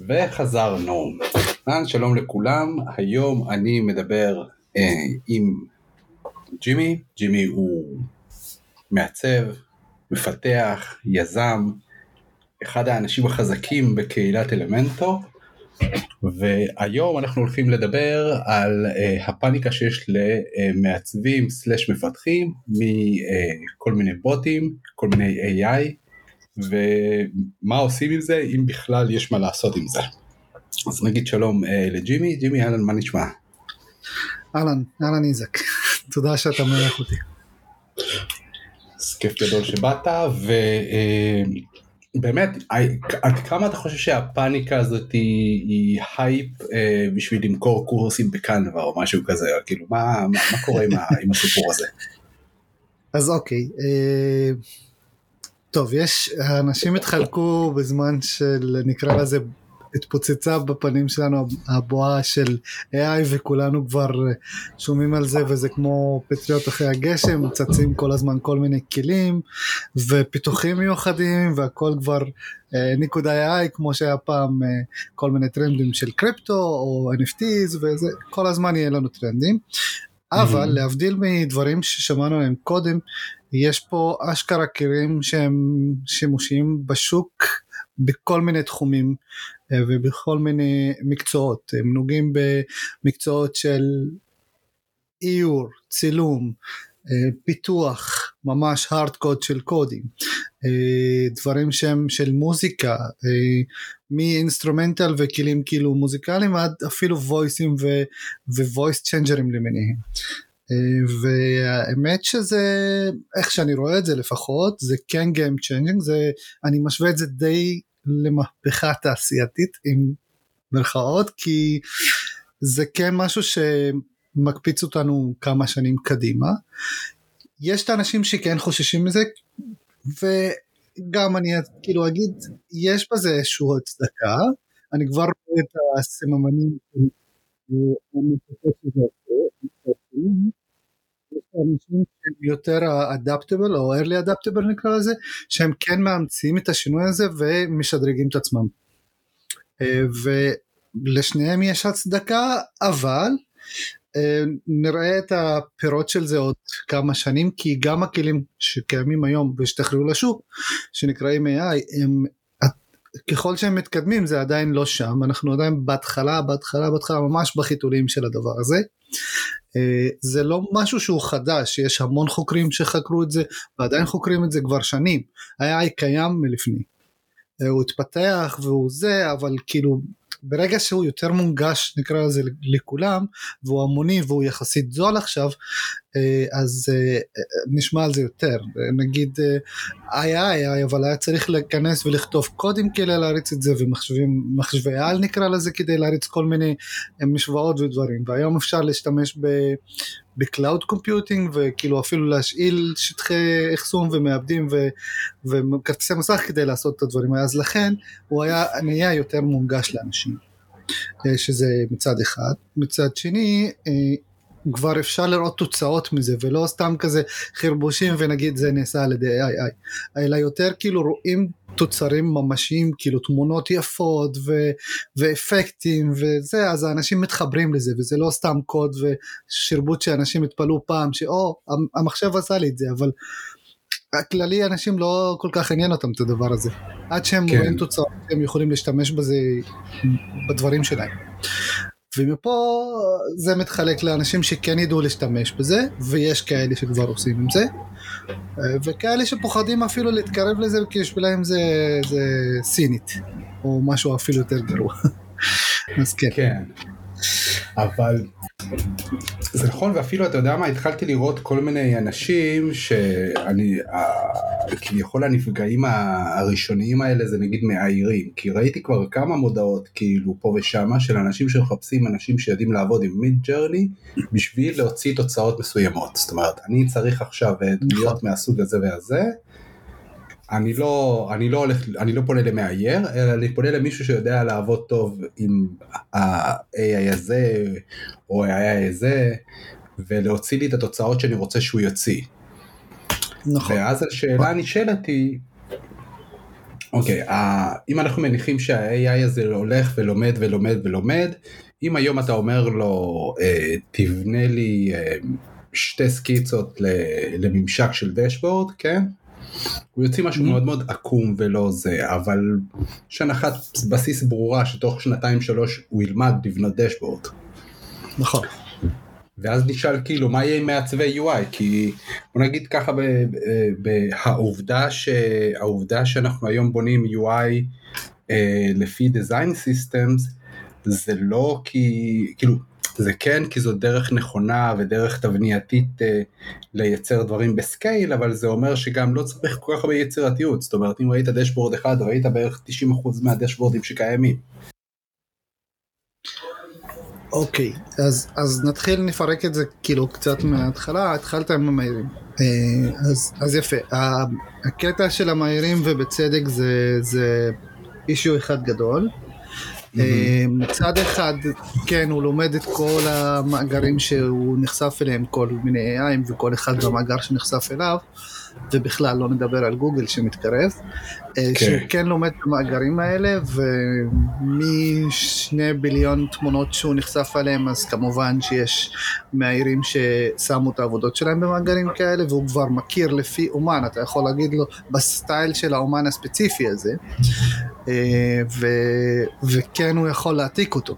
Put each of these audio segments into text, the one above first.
וחזרנו. שלום לכולם, היום אני מדבר אה, עם ג'ימי, ג'ימי הוא מעצב, מפתח, יזם, אחד האנשים החזקים בקהילת אלמנטו, והיום אנחנו הולכים לדבר על uh, הפאניקה שיש למעצבים סלאש מפתחים מכל מיני בוטים, כל מיני AI, ומה עושים עם זה, אם בכלל יש מה לעשות עם זה. אז נגיד שלום אה, לג'ימי, ג'ימי אהלן מה נשמע? אהלן, אהלן איזק, תודה שאתה מארח אותי. אז כיף גדול שבאת, ובאמת, עד כמה אתה חושב שהפאניקה הזאת היא, היא הייפ אה, בשביל למכור קורסים ב Canva או משהו כזה, כאילו מה, מה, מה קורה עם, עם הסיפור הזה? אז אוקיי, אה, טוב, יש, האנשים התחלקו בזמן של נקרא לזה התפוצצה בפנים שלנו הבועה של AI וכולנו כבר שומעים על זה וזה כמו פטריות אחרי הגשם, צצים כל הזמן כל מיני כלים ופיתוחים מיוחדים והכל כבר נקודה AI כמו שהיה פעם כל מיני טרנדים של קריפטו או NFTs וזה כל הזמן יהיה לנו טרנדים. אבל mm-hmm. להבדיל מדברים ששמענו עליהם קודם, יש פה אשכרה כלים שהם שימושיים בשוק בכל מיני תחומים אה, ובכל מיני מקצועות, הם נוגעים במקצועות של איור, צילום, אה, פיתוח, ממש hard code של קודים, אה, דברים שהם של מוזיקה, מ instrumental וכלים כאילו מוזיקליים עד אפילו וויסים וויס צ'נג'רים למיניהם. והאמת שזה איך שאני רואה את זה לפחות זה כן Game Changing זה אני משווה את זה די למהפכה תעשייתית עם מרכאות כי זה כן משהו שמקפיץ אותנו כמה שנים קדימה. יש את האנשים שכן חוששים מזה וגם אני כאילו אגיד יש בזה איזושהי הצדקה אני כבר רואה את הסממנים אנשים שהם יותר אדפטבל או early אדפטבל נקרא לזה שהם כן מאמצים את השינוי הזה ומשדרגים את עצמם. אה, ולשניהם יש הצדקה אבל אה, נראה את הפירות של זה עוד כמה שנים כי גם הכלים שקיימים היום והשתחררו לשוק שנקראים AI הם ככל שהם מתקדמים זה עדיין לא שם. אנחנו עדיין בהתחלה בהתחלה בהתחלה ממש בחיתולים של הדבר הזה. אה, זה לא משהו שהוא חדש, יש המון חוקרים שחקרו את זה ועדיין חוקרים את זה כבר שנים, היה קיים מלפני. אה, הוא התפתח והוא זה, אבל כאילו ברגע שהוא יותר מונגש נקרא לזה לכולם והוא המוני והוא יחסית זול עכשיו אז אה, נשמע על זה יותר. נגיד AI אבל היה צריך להיכנס ולכתוב קודים כדי להריץ את זה ומחשבי על נקרא לזה כדי להריץ כל מיני משוואות ודברים. והיום אפשר להשתמש ב... ב cloud computing וכאילו אפילו להשאיל שטחי אחסון ומעבדים וכרטיסי מסך כדי לעשות את הדברים. האלה אז לכן הוא היה נהיה יותר מונגש לאנשים אה, שזה מצד אחד. מצד שני אה, כבר אפשר לראות תוצאות מזה ולא סתם כזה חרבושים ונגיד זה נעשה על ידי AI אלא יותר כאילו רואים תוצרים ממשיים כאילו תמונות יפות ו- ואפקטים וזה אז האנשים מתחברים לזה וזה לא סתם קוד ושרבוט שאנשים התפלאו פעם שאו המחשב עשה לי את זה אבל הכללי אנשים לא כל כך עניין אותם את הדבר הזה. עד שהם כן. רואים תוצאות הם יכולים להשתמש בזה בדברים שלהם ומפה זה מתחלק לאנשים שכן ידעו להשתמש בזה ויש כאלה שכבר עושים עם זה וכאלה שפוחדים אפילו להתקרב לזה כי בשבילם זה, זה סינית או משהו אפילו יותר גרוע אז כן. כן. אבל זה נכון ואפילו אתה יודע מה התחלתי לראות כל מיני אנשים שאני כביכול הנפגעים הראשוניים האלה זה נגיד מאיירים כי ראיתי כבר כמה מודעות כאילו פה ושמה של אנשים שמחפשים אנשים שיודעים לעבוד עם מיד ג'רני בשביל להוציא תוצאות מסוימות זאת אומרת אני צריך עכשיו דמויות נכון. מהסוג הזה והזה אני לא, אני לא הולך, אני לא פונה למאייר, אלא אני פונה למישהו שיודע לעבוד טוב עם ה-AI הזה, או ה-AI הזה, ולהוציא לי את התוצאות שאני רוצה שהוא יוציא. נכון. ואז השאלה הנשאלת היא, אוקיי, okay, אם אנחנו מניחים שה-AI הזה הולך ולומד ולומד ולומד, אם היום אתה אומר לו אה, תבנה לי אה, שתי סקיצות לממשק של דשבורד, כן? הוא יוצא משהו. מאוד מאוד עקום ולא זה, אבל יש הנחת בסיס ברורה שתוך שנתיים שלוש הוא ילמד לבנות דשבורד. נכון. ואז נשאל כאילו מה יהיה עם מעצבי UI כי בוא נגיד ככה בעובדה שהעובדה שאנחנו היום בונים UI אה, לפי design systems זה לא כי כאילו זה כן כי זו דרך נכונה ודרך תבנייתית אה, לייצר דברים בסקייל אבל זה אומר שגם לא צריך כל כך הרבה יצירתיות זאת אומרת אם ראית דשבורד אחד ראית בערך 90% מהדשבורדים שקיימים. אוקיי, okay, אז, אז נתחיל נפרק את זה כאילו קצת מההתחלה, התחלת עם המהירים. אה, אז, אז יפה, הקטע של המהירים ובצדק זה, זה אישיו אחד גדול. אה, מצד אחד, כן, הוא לומד את כל המאגרים שהוא נחשף אליהם, כל מיני AI וכל אחד במאגר שנחשף אליו. ובכלל לא נדבר על גוגל שמתקרב, אה, כן. שהוא כן לומד את המאגרים האלה ומשני ביליון תמונות שהוא נחשף עליהם אז כמובן שיש מאיירים ששמו את העבודות שלהם במאגרים כאלה והוא כבר מכיר לפי אומן, אתה יכול להגיד לו בסטייל של האומן הספציפי הזה אה, ו, וכן הוא יכול להעתיק אותו.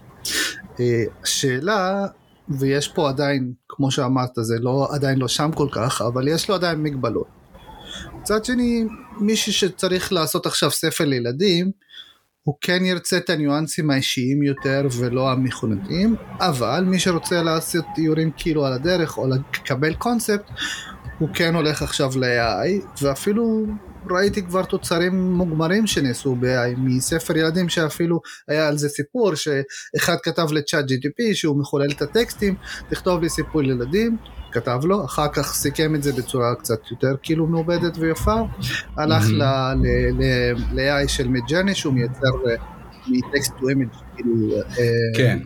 אה, השאלה ויש פה עדיין, כמו שאמרת, זה לא, עדיין לא שם כל כך, אבל יש לו עדיין מגבלות. מצד שני, מישהו שצריך לעשות עכשיו ספר לילדים, הוא כן ירצה את הניואנסים האישיים יותר ולא המכונתיים, אבל מי שרוצה לעשות איורים כאילו על הדרך או לקבל קונספט, הוא כן הולך עכשיו ל-AI, ואפילו ראיתי כבר תוצרים מוגמרים שנעשו ב-AI, מספר ילדים שאפילו היה על זה סיפור, שאחד כתב ל Chat GTP שהוא מחולל את הטקסטים, תכתוב לי סיפור לילדים, כתב לו, אחר כך סיכם את זה בצורה קצת יותר כאילו מעובדת ויפה, הלך ל-AI של Midjourney שהוא מייצר אה, מ text to image כאילו, אה, כן.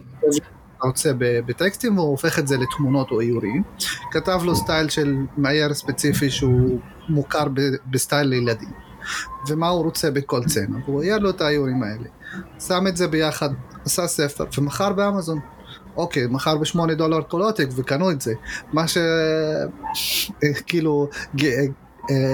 רוצה בטקסטים והוא הופך את זה לתמונות או איורים. כתב לו style של מאייר ספציפי שהוא מוכר ב style לילדים. ומה הוא רוצה בכל סצנה, והוא אייר לו את האיורים האלה. שם את זה ביחד, עשה ספר ומכר באמזון. אוקיי, מכר בשמונה דולר כל עותק וקנו את זה. מה ש... כאילו,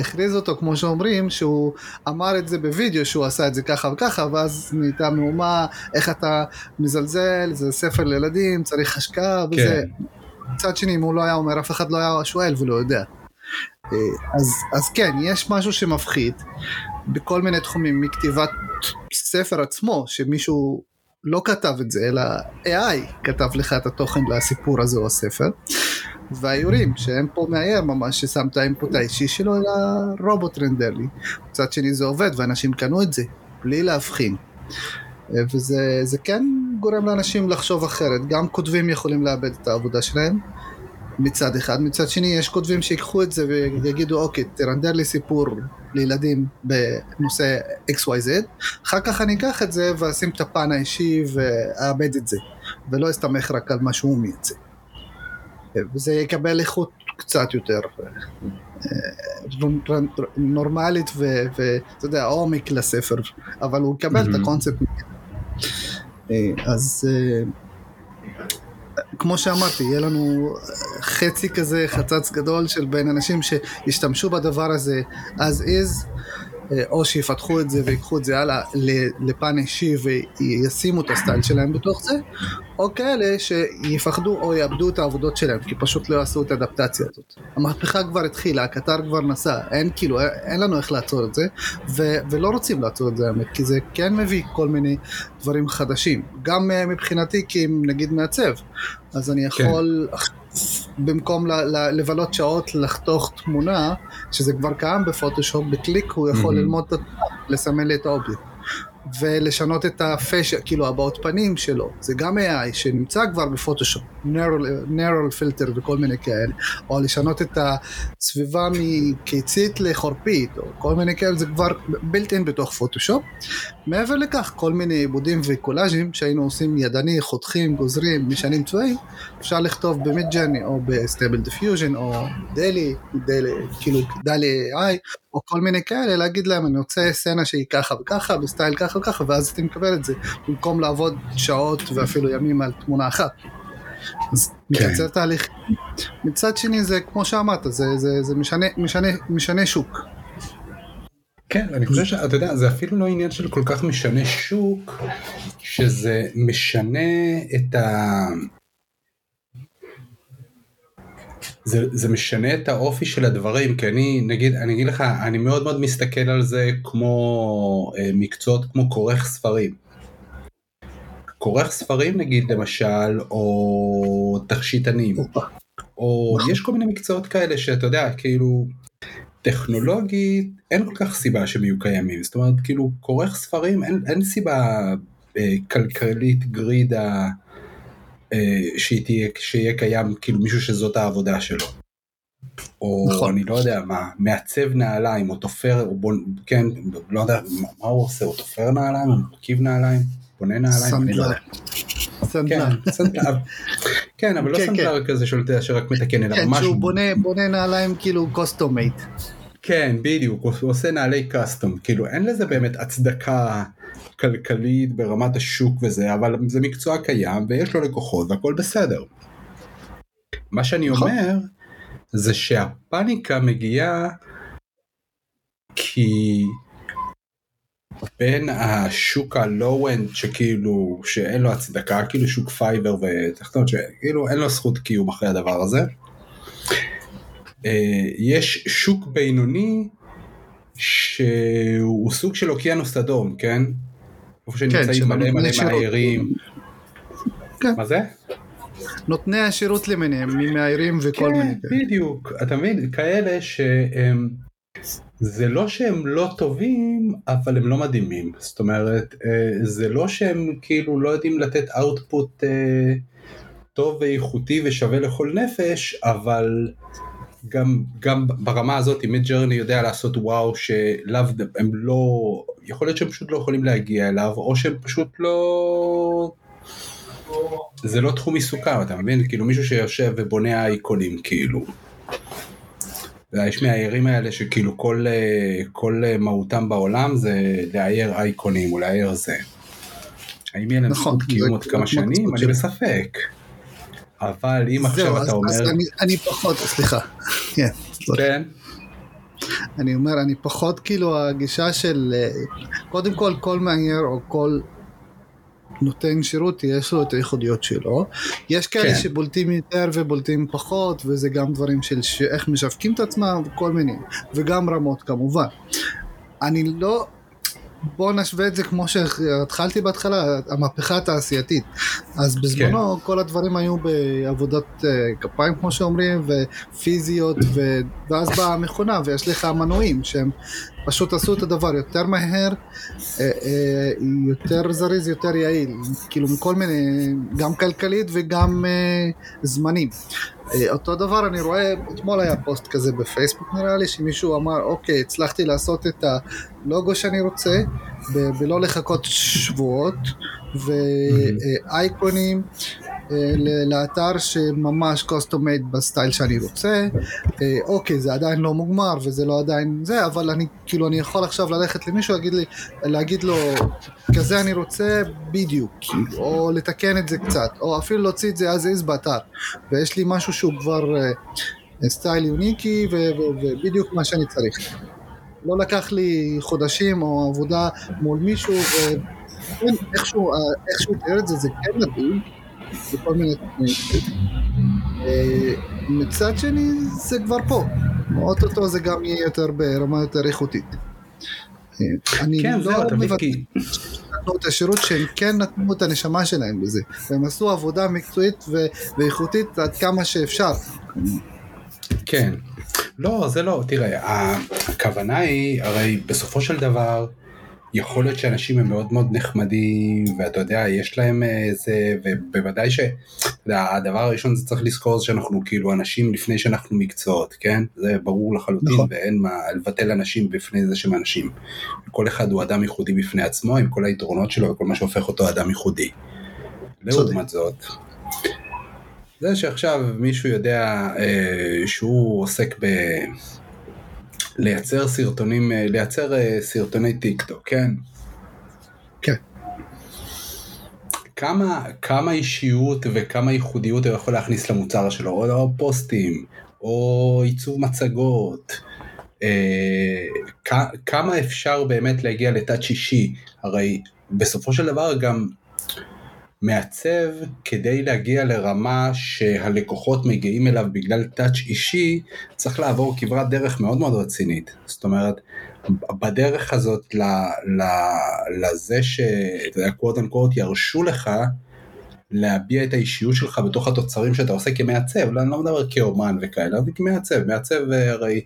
הכריז אותו כמו שאומרים שהוא אמר את זה בווידאו שהוא עשה את זה ככה וככה ואז נהייתה מהומה איך אתה מזלזל זה ספר לילדים צריך השקעה וזה. כן. מצד שני אם הוא לא היה אומר אף אחד לא היה שואל ולא יודע. אה, אז, אז כן יש משהו שמפחיד בכל מיני תחומים מכתיבת ספר עצמו שמישהו לא כתב את זה אלא AI כתב לך את התוכן לסיפור הזה או הספר. והאיורים שהם פה מאייר ממש ששם את האינפוט האישי שלו אלא רובוט רנדר לי. מצד שני זה עובד ואנשים קנו את זה בלי להבחין. וזה כן גורם לאנשים לחשוב אחרת, גם כותבים יכולים לאבד את העבודה שלהם מצד אחד, מצד שני יש כותבים שיקחו את זה ויגידו אוקיי תרנדר לי סיפור לילדים בנושא XYZ, אחר כך אני אקח את זה ואשים את הפן האישי ואאבד את זה ולא אסתמך רק על מה שהוא מייצג. וזה יקבל איכות קצת יותר אה, נורמלית ואתה יודע עומק לספר אבל הוא יקבל את הקונספט. אה, אז אה, כמו שאמרתי יהיה לנו חצי כזה חצץ גדול של בין אנשים שישתמשו בדבר הזה as is או שיפתחו את זה ויקחו את זה הלאה לפן אישי וישימו את הסטייל שלהם בתוך זה, או כאלה שיפחדו או יאבדו את העבודות שלהם כי פשוט לא יעשו את האדפטציה הזאת. המהפכה כבר התחילה, הקטר כבר נסע, אין כאילו, אין לנו איך לעצור את זה, ו- ולא רוצים לעצור את זה האמת, כי זה כן מביא כל מיני דברים חדשים, גם אה, מבחינתי כי אם נגיד מעצב, אז אני כן. יכול... כן. במקום לבלות שעות לחתוך תמונה, שזה כבר קיים בפוטושופ, בקליק הוא יכול mm-hmm. ללמוד, לסמן את האובייקט. ולשנות את ה face, כאילו הבעות פנים שלו, זה גם AI שנמצא כבר בפוטושופ, neural filter וכל מיני כאלה, או לשנות את הסביבה מקיצית לחורפית, או כל מיני כאלה, זה כבר built in בתוך פוטושופ. מעבר לכך, כל מיני עיבודים וקולאז'ים שהיינו עושים ידני, חותכים, גוזרים, משנים צבעים, אפשר לכתוב ב Midjourney או ב Stable Diffusion או DALL-E, DALL-E, כאילו DALL-E AI, או כל מיני כאלה, להגיד להם אני רוצה סצנה שהיא ככה וככה, בסטייל ככה וככה, ואז אתה מקבל את זה, במקום לעבוד שעות ואפילו ימים על תמונה אחת. אז כן. מקצר תהליך. מצד שני זה כמו שאמרת, זה, זה, זה משנה, משנה, משנה שוק. כן, אני חושב שאתה יודע, זה אפילו לא עניין של כל כך משנה שוק, שזה משנה את ה... זה, זה משנה את האופי של הדברים, כי אני, נגיד, אני אגיד לך, אני מאוד מאוד מסתכל על זה כמו אה, מקצועות כמו כורך ספרים. כורך ספרים נגיד למשל, או תכשיטנים, או יש כל מיני מקצועות כאלה שאתה יודע, כאילו, טכנולוגית אין כל כך סיבה שהם יהיו קיימים, זאת אומרת, כאילו, כורך ספרים אין, אין סיבה אה, כלכלית גרידה אה, שתהיה, שיהיה קיים כאילו מישהו שזאת העבודה שלו. או נכון. אני לא יודע מה, מעצב נעליים או תופר, או בון, כן, לא יודע מה, מה הוא עושה, הוא תופר נעליים, הוא מרכיב נעליים, בונה נעליים, אני לא יודע. סנדלר. כן, סנדלר. כן, אבל לא כן, סנדלר כזה של- שרק מתקן, אלא כן, ממש... שהוא בונה, בונה נעליים כאילו customized. כן, בדיוק, הוא הוא עושה נעלי custom, כאילו אין לזה באמת הצדקה כלכלית ברמת השוק וזה, אבל זה מקצוע קיים ויש לו לקוחות והכל בסדר. מה שאני נכון. אומר, זה שהפאניקה מגיעה כי בין השוק ה low-end שכאילו, שאין לו הצדקה, כאילו שוק Fiverr ותחתון, שכאילו אין לו זכות קיום אחרי הדבר הזה. אה, יש שוק בינוני שהוא סוג של אוקיינוס אדום, כן? איפה שנמצאים מלא מלא. מהערים. כן. מה זה? נותני השירות למיניהם, ממאיירים וכל כן, מיני כאלה. בדיוק, אתה מבין, כאלה שהם, זה לא שהם לא טובים, אבל הם לא מדהימים, זאת אומרת, אה, זה לא שהם כאילו לא יודעים לתת אאוטפוט אה, טוב ואיכותי ושווה לכל נפש, אבל גם, גם ברמה הזאת, מיד ג'רני יודע לעשות וואו שלאו, הם לא, יכול להיות שהם פשוט לא יכולים להגיע אליו, או שהם פשוט לא... זה לא תחום עיסוקם, אתה מבין? כאילו מישהו שיושב ובונה אייקונים, כאילו. אתה יודע, יש מהערים האלה שכאילו כל, אה, כל אה, מהותם בעולם זה לאייר אייקונים או לאייר זה. האם יהיה להם נכון, זכות קיום עוד כמה שנים? אני. בספק. אבל אם עכשיו אתה אומר, אני, פחות, סליחה, כן, סליחה. כן, אני אומר, אני פחות כאילו הגישה של, אה, קודם כל כל מאייר או כל נותן שירות יש לו את הייחודיות שלו. יש כאלה כן. שבולטים יותר ובולטים פחות, וזה גם דברים של ש- איך משווקים את עצמם וכל מיני, וגם רמות כמובן. אני לא... בוא נשווה את זה כמו שהתחלתי בהתחלה, המהפכה התעשייתית. אז בזמנו כל הדברים היו בעבודות אה, כפיים כמו שאומרים, ופיזיות, ו... ואז באה המכונה ויש לך מנועים שהם פשוט עשו את הדבר יותר מהר, אה, אה, יותר זריז, יותר יעיל, כאילו מכל מיני, גם כלכלית וגם אה, זמנים. אותו דבר אני רואה, אתמול היה פוסט כזה בפייסבוק נראה לי, שמישהו אמר, אוקיי, הצלחתי לעשות את הלוגו שאני רוצה, ב- בלא לחכות שבועות, ואייקונים. ל- לאתר שממש custom made ב style שאני רוצה. אה, אוקיי זה עדיין לא מוגמר וזה לא עדיין זה אבל אני כאילו אני יכול עכשיו ללכת למישהו להגיד לי להגיד לו כזה אני רוצה בדיוק כאילו, או לתקן את זה קצת או אפילו להוציא את זה as is באתר. ויש לי משהו שהוא כבר אה, style unique־י ובדיוק מה שאני צריך. לא לקח לי חודשים או עבודה מול מישהו ואיכשהו איכשהו תיאר את זה זה כן מדהים וכל מיני תחומים. אה, מצד שני זה כבר פה, אוטוטו זה גם יהיה יותר ברמה יותר איכותית. אה, אני כן, לא מבטא. נתנו את השירות שהם כן נתנו את הנשמה שלהם בזה, והם עשו עבודה מקצועית ואיכותית עד כמה שאפשר. כן. לא, זה לא, תראה, הכוונה היא, הרי בסופו של דבר, יכול להיות שאנשים הם מאוד מאוד נחמדים, ואתה יודע, יש להם איזה, ובוודאי ש... אתה יודע, הדבר הראשון זה צריך לזכור זה שאנחנו כאילו אנשים לפני שאנחנו מקצועות, כן? זה ברור לחלוטין, נכון. ואין מה לבטל אנשים בפני זה שהם אנשים. כל אחד הוא אדם ייחודי בפני עצמו, עם כל היתרונות שלו וכל מה שהופך אותו אדם ייחודי. לעומת זאת, זה שעכשיו מישהו יודע אה, שהוא עוסק ב... לייצר סרטונים, אה, לייצר אה, סרטוני טיק טוק, כן? כן. כמה, כמה אישיות וכמה ייחודיות הוא יכול להכניס למוצר שלו, או, או פוסטים, או עיצוב מצגות, אה, כ- כמה אפשר באמת להגיע לטאצ' אישי, הרי בסופו של דבר גם מעצב כדי להגיע לרמה שהלקוחות מגיעים אליו בגלל טאצ' אישי, צריך לעבור כברת דרך מאוד מאוד רצינית. זאת אומרת, בדרך הזאת ל, ל, לזה שאתה יודע, קוואט אנקוואט ירשו לך להביע את האישיות שלך בתוך התוצרים שאתה עושה כמעצב, לא, אני לא מדבר כאומן וכאלה, אבל כמעצב, מעצב אה, הרי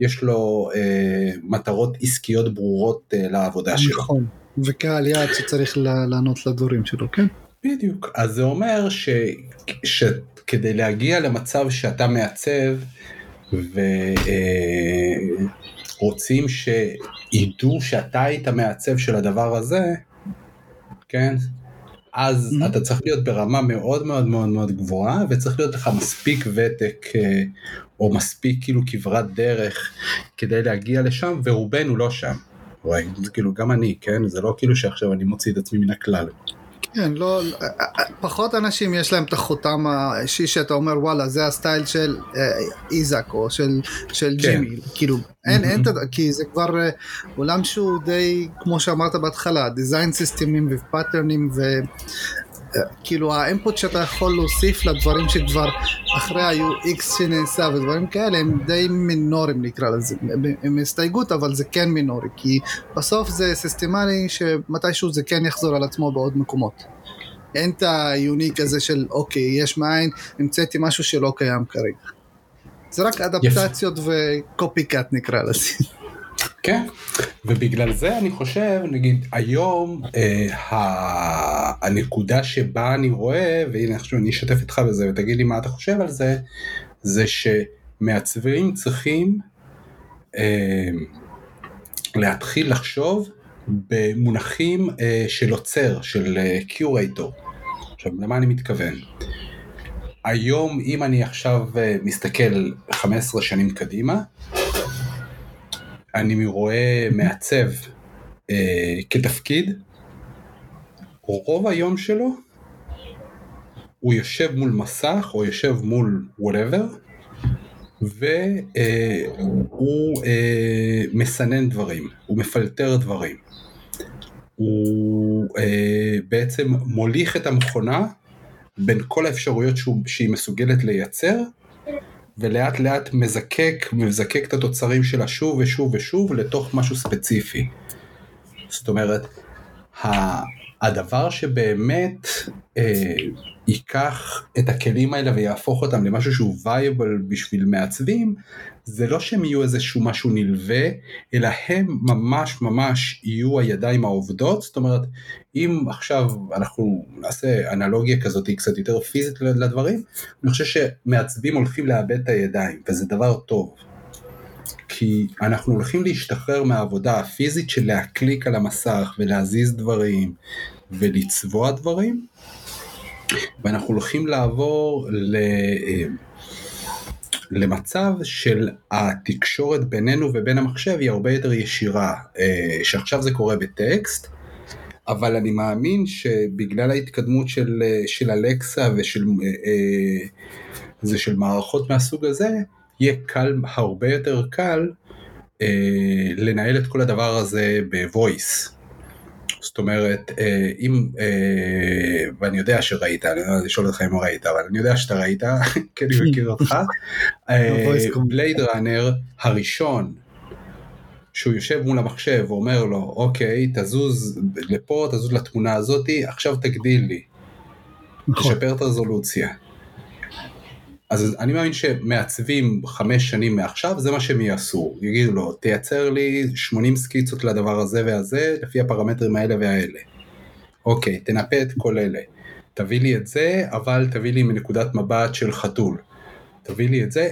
יש לו אה, מטרות עסקיות ברורות אה, לעבודה שלו. נכון, וקהל יעד שצריך לענות לדברים שלו, כן? בדיוק, אז זה אומר ש, שכדי להגיע למצב שאתה מעצב ורוצים אה, שידעו שאתה היית מעצב של הדבר הזה, כן? אז mm-hmm. אתה צריך להיות ברמה מאוד מאוד מאוד מאוד גבוהה וצריך להיות לך מספיק ותק אה, או מספיק כאילו כברת דרך כדי להגיע לשם ורובנו לא שם. וואי, זה כאילו גם אני, כן? זה לא כאילו שעכשיו אני מוציא את עצמי מן הכלל. כן, לא, פחות אנשים יש להם את החותם האישי שאתה אומר וואלה זה ה style של אה, איזק או של, של כן. ג'ימי, כאילו אין, אין, כי זה כבר אה, עולם שהוא די כמו שאמרת בהתחלה, דיזיין סיסטמים ופאטרנים וכאילו ה input שאתה יכול להוסיף לדברים שכבר אחרי ה-UX שנעשה ודברים כאלה הם די מינורים נקרא לזה, הם הסתייגות אבל זה כן מינורי כי בסוף זה סיסטמלי שמתישהו זה כן יחזור על עצמו בעוד מקומות. אין את היוניק הזה של אוקיי יש מאין המצאתי משהו שלא קיים כרגע. זה רק אדפטציות וקופי קאט נקרא לזה. כן, ובגלל זה אני חושב, נגיד היום אה, הנקודה שבה אני רואה, והנה עכשיו אני אשתף איתך בזה ותגיד לי מה אתה חושב על זה, זה שמעצבים צריכים אה, להתחיל לחשוב במונחים אה, של עוצר, של קיורייטור. אה, עכשיו, למה אני מתכוון? היום, אם אני עכשיו אה, מסתכל 15 שנים קדימה, אני רואה מעצב אה, כתפקיד, רוב היום שלו הוא יושב מול מסך או יושב מול whatever והוא אה, מסנן דברים, הוא מפלטר דברים. הוא אה, בעצם מוליך את המכונה בין כל האפשרויות שהוא, שהיא מסוגלת לייצר ולאט לאט מזקק, מזקק את התוצרים שלה שוב ושוב ושוב לתוך משהו ספציפי. זאת אומרת, הדבר שבאמת אה, ייקח את הכלים האלה ויהפוך אותם למשהו שהוא וייבל בשביל מעצבים, זה לא שהם יהיו איזשהו משהו נלווה, אלא הם ממש ממש יהיו הידיים העובדות, זאת אומרת, אם עכשיו אנחנו נעשה אנלוגיה כזאת קצת יותר פיזית לדברים, אני חושב שמעצבים הולכים לאבד את הידיים, וזה דבר טוב. כי אנחנו הולכים להשתחרר מהעבודה הפיזית של להקליק על המסך ולהזיז דברים ולצבוע דברים, ואנחנו הולכים לעבור ל... למצב של התקשורת בינינו ובין המחשב היא הרבה יותר ישירה, אה, שעכשיו זה קורה בטקסט, אבל אני מאמין שבגלל ההתקדמות של, אה, של אלקסה ושל אה, זה של מערכות מהסוג הזה, יהיה קל, הרבה יותר קל לנהל את כל הדבר הזה בוויס. זאת אומט, אה, אם, אה, ואני יודע שראית, אני לא יודע לשאול אותך אם ראית, אבל אני יודע שאתה ראית, כי אני מכיר אותך, בלייד ראנר הראשון, שהוא יושב מול המחשב ואומר לו, אוקיי, תזוז לפה, תזוז לתמונה הזאתי, עכשיו תגדיל לי, נכון. תשפר את הרזולוציה. אז אני מאמין שמעצבים חמש שנים מעכשיו זה מה שהם יעשו, יגידו לו תייצר לי 80 סקיצות לדבר הזה והזה לפי הפרמטרים האלה והאלה. אוקיי, תנפה את כל אלה. תביא לי את זה, אבל תביא לי מנקודת מבט של חתול. תביא לי את זה,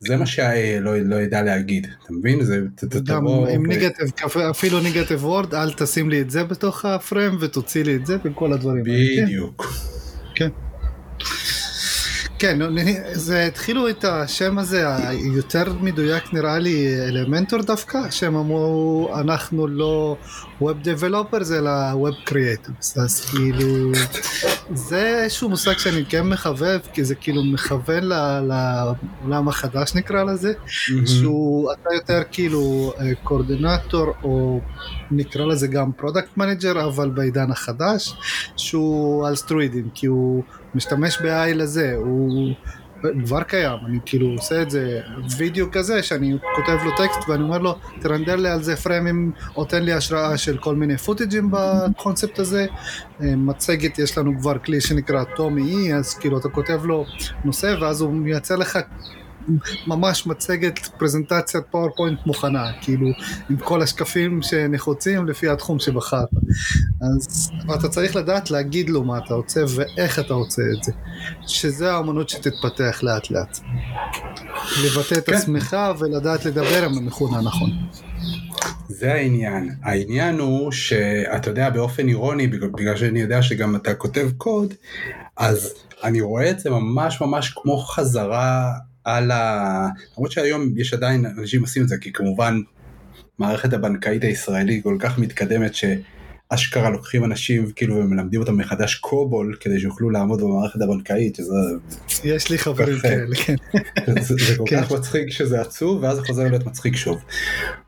זה מה שה לא, לא ידע להגיד, אתה מבין? זה גם עם ניגטיב, אפילו ניגטיב וורד, אל תשים לי את זה בתוך הפריים ותוציא לי את זה וכל הדברים האלה. כן. בדיוק. כן. כן, זה התחילו את השם הזה, היותר מדויק נראה לי אלמנטור דווקא, שהם אמרו אנחנו לא web developers אלא web creators, אז כאילו זה איזשהו מושג שאני כן מחבב, כי זה כאילו מכוון לעולם החדש נקרא לזה, שהוא אתה יותר כאילו coordinator או נקרא לזה גם product manager אבל בעידן החדש, שהוא על סטרואידים, כי הוא משתמש ב-AI לזה, הוא כבר קיים, אני כאילו עושה את זה וידאו כזה שאני כותב לו טקסט ואני אומר לו תרנדר לי על זה frameים או תן לי השראה של כל מיני footageים בקונספט הזה, אה, מצגת יש לנו כבר כלי שנקרא Tome AI אז כאילו אתה כותב לו נושא ואז הוא מייצר לך ממש מצגת פרזנטציית PowerPoint מוכנה, כאילו עם כל השקפים שנחוצים לפי התחום שבחרת. אז אתה צריך לדעת להגיד לו מה אתה רוצה ואיך אתה רוצה את זה, שזה האמנות שתתפתח לאט לאט. לבטא את כן. עצמך ולדעת לדבר עם המכונה הנכון. זה העניין. העניין הוא שאתה יודע באופן אירוני, בגלל שאני יודע שגם אתה כותב קוד, אז אני רואה את זה ממש ממש כמו חזרה על ה... למרות שהיום יש עדיין אנשים עושים את זה, כי כמובן מערכת הבנקאית הישראלית כל כך מתקדמת שאשכרה לוקחים אנשים כאילו ומלמדים אותם מחדש קובול כדי שיוכלו לעמוד במערכת הבנקאית, שזה... יש לי חברים כאלה, כן. זה, זה כל כך כן. מצחיק שזה עצוב, ואז זה חוזר להיות מצחיק שוב.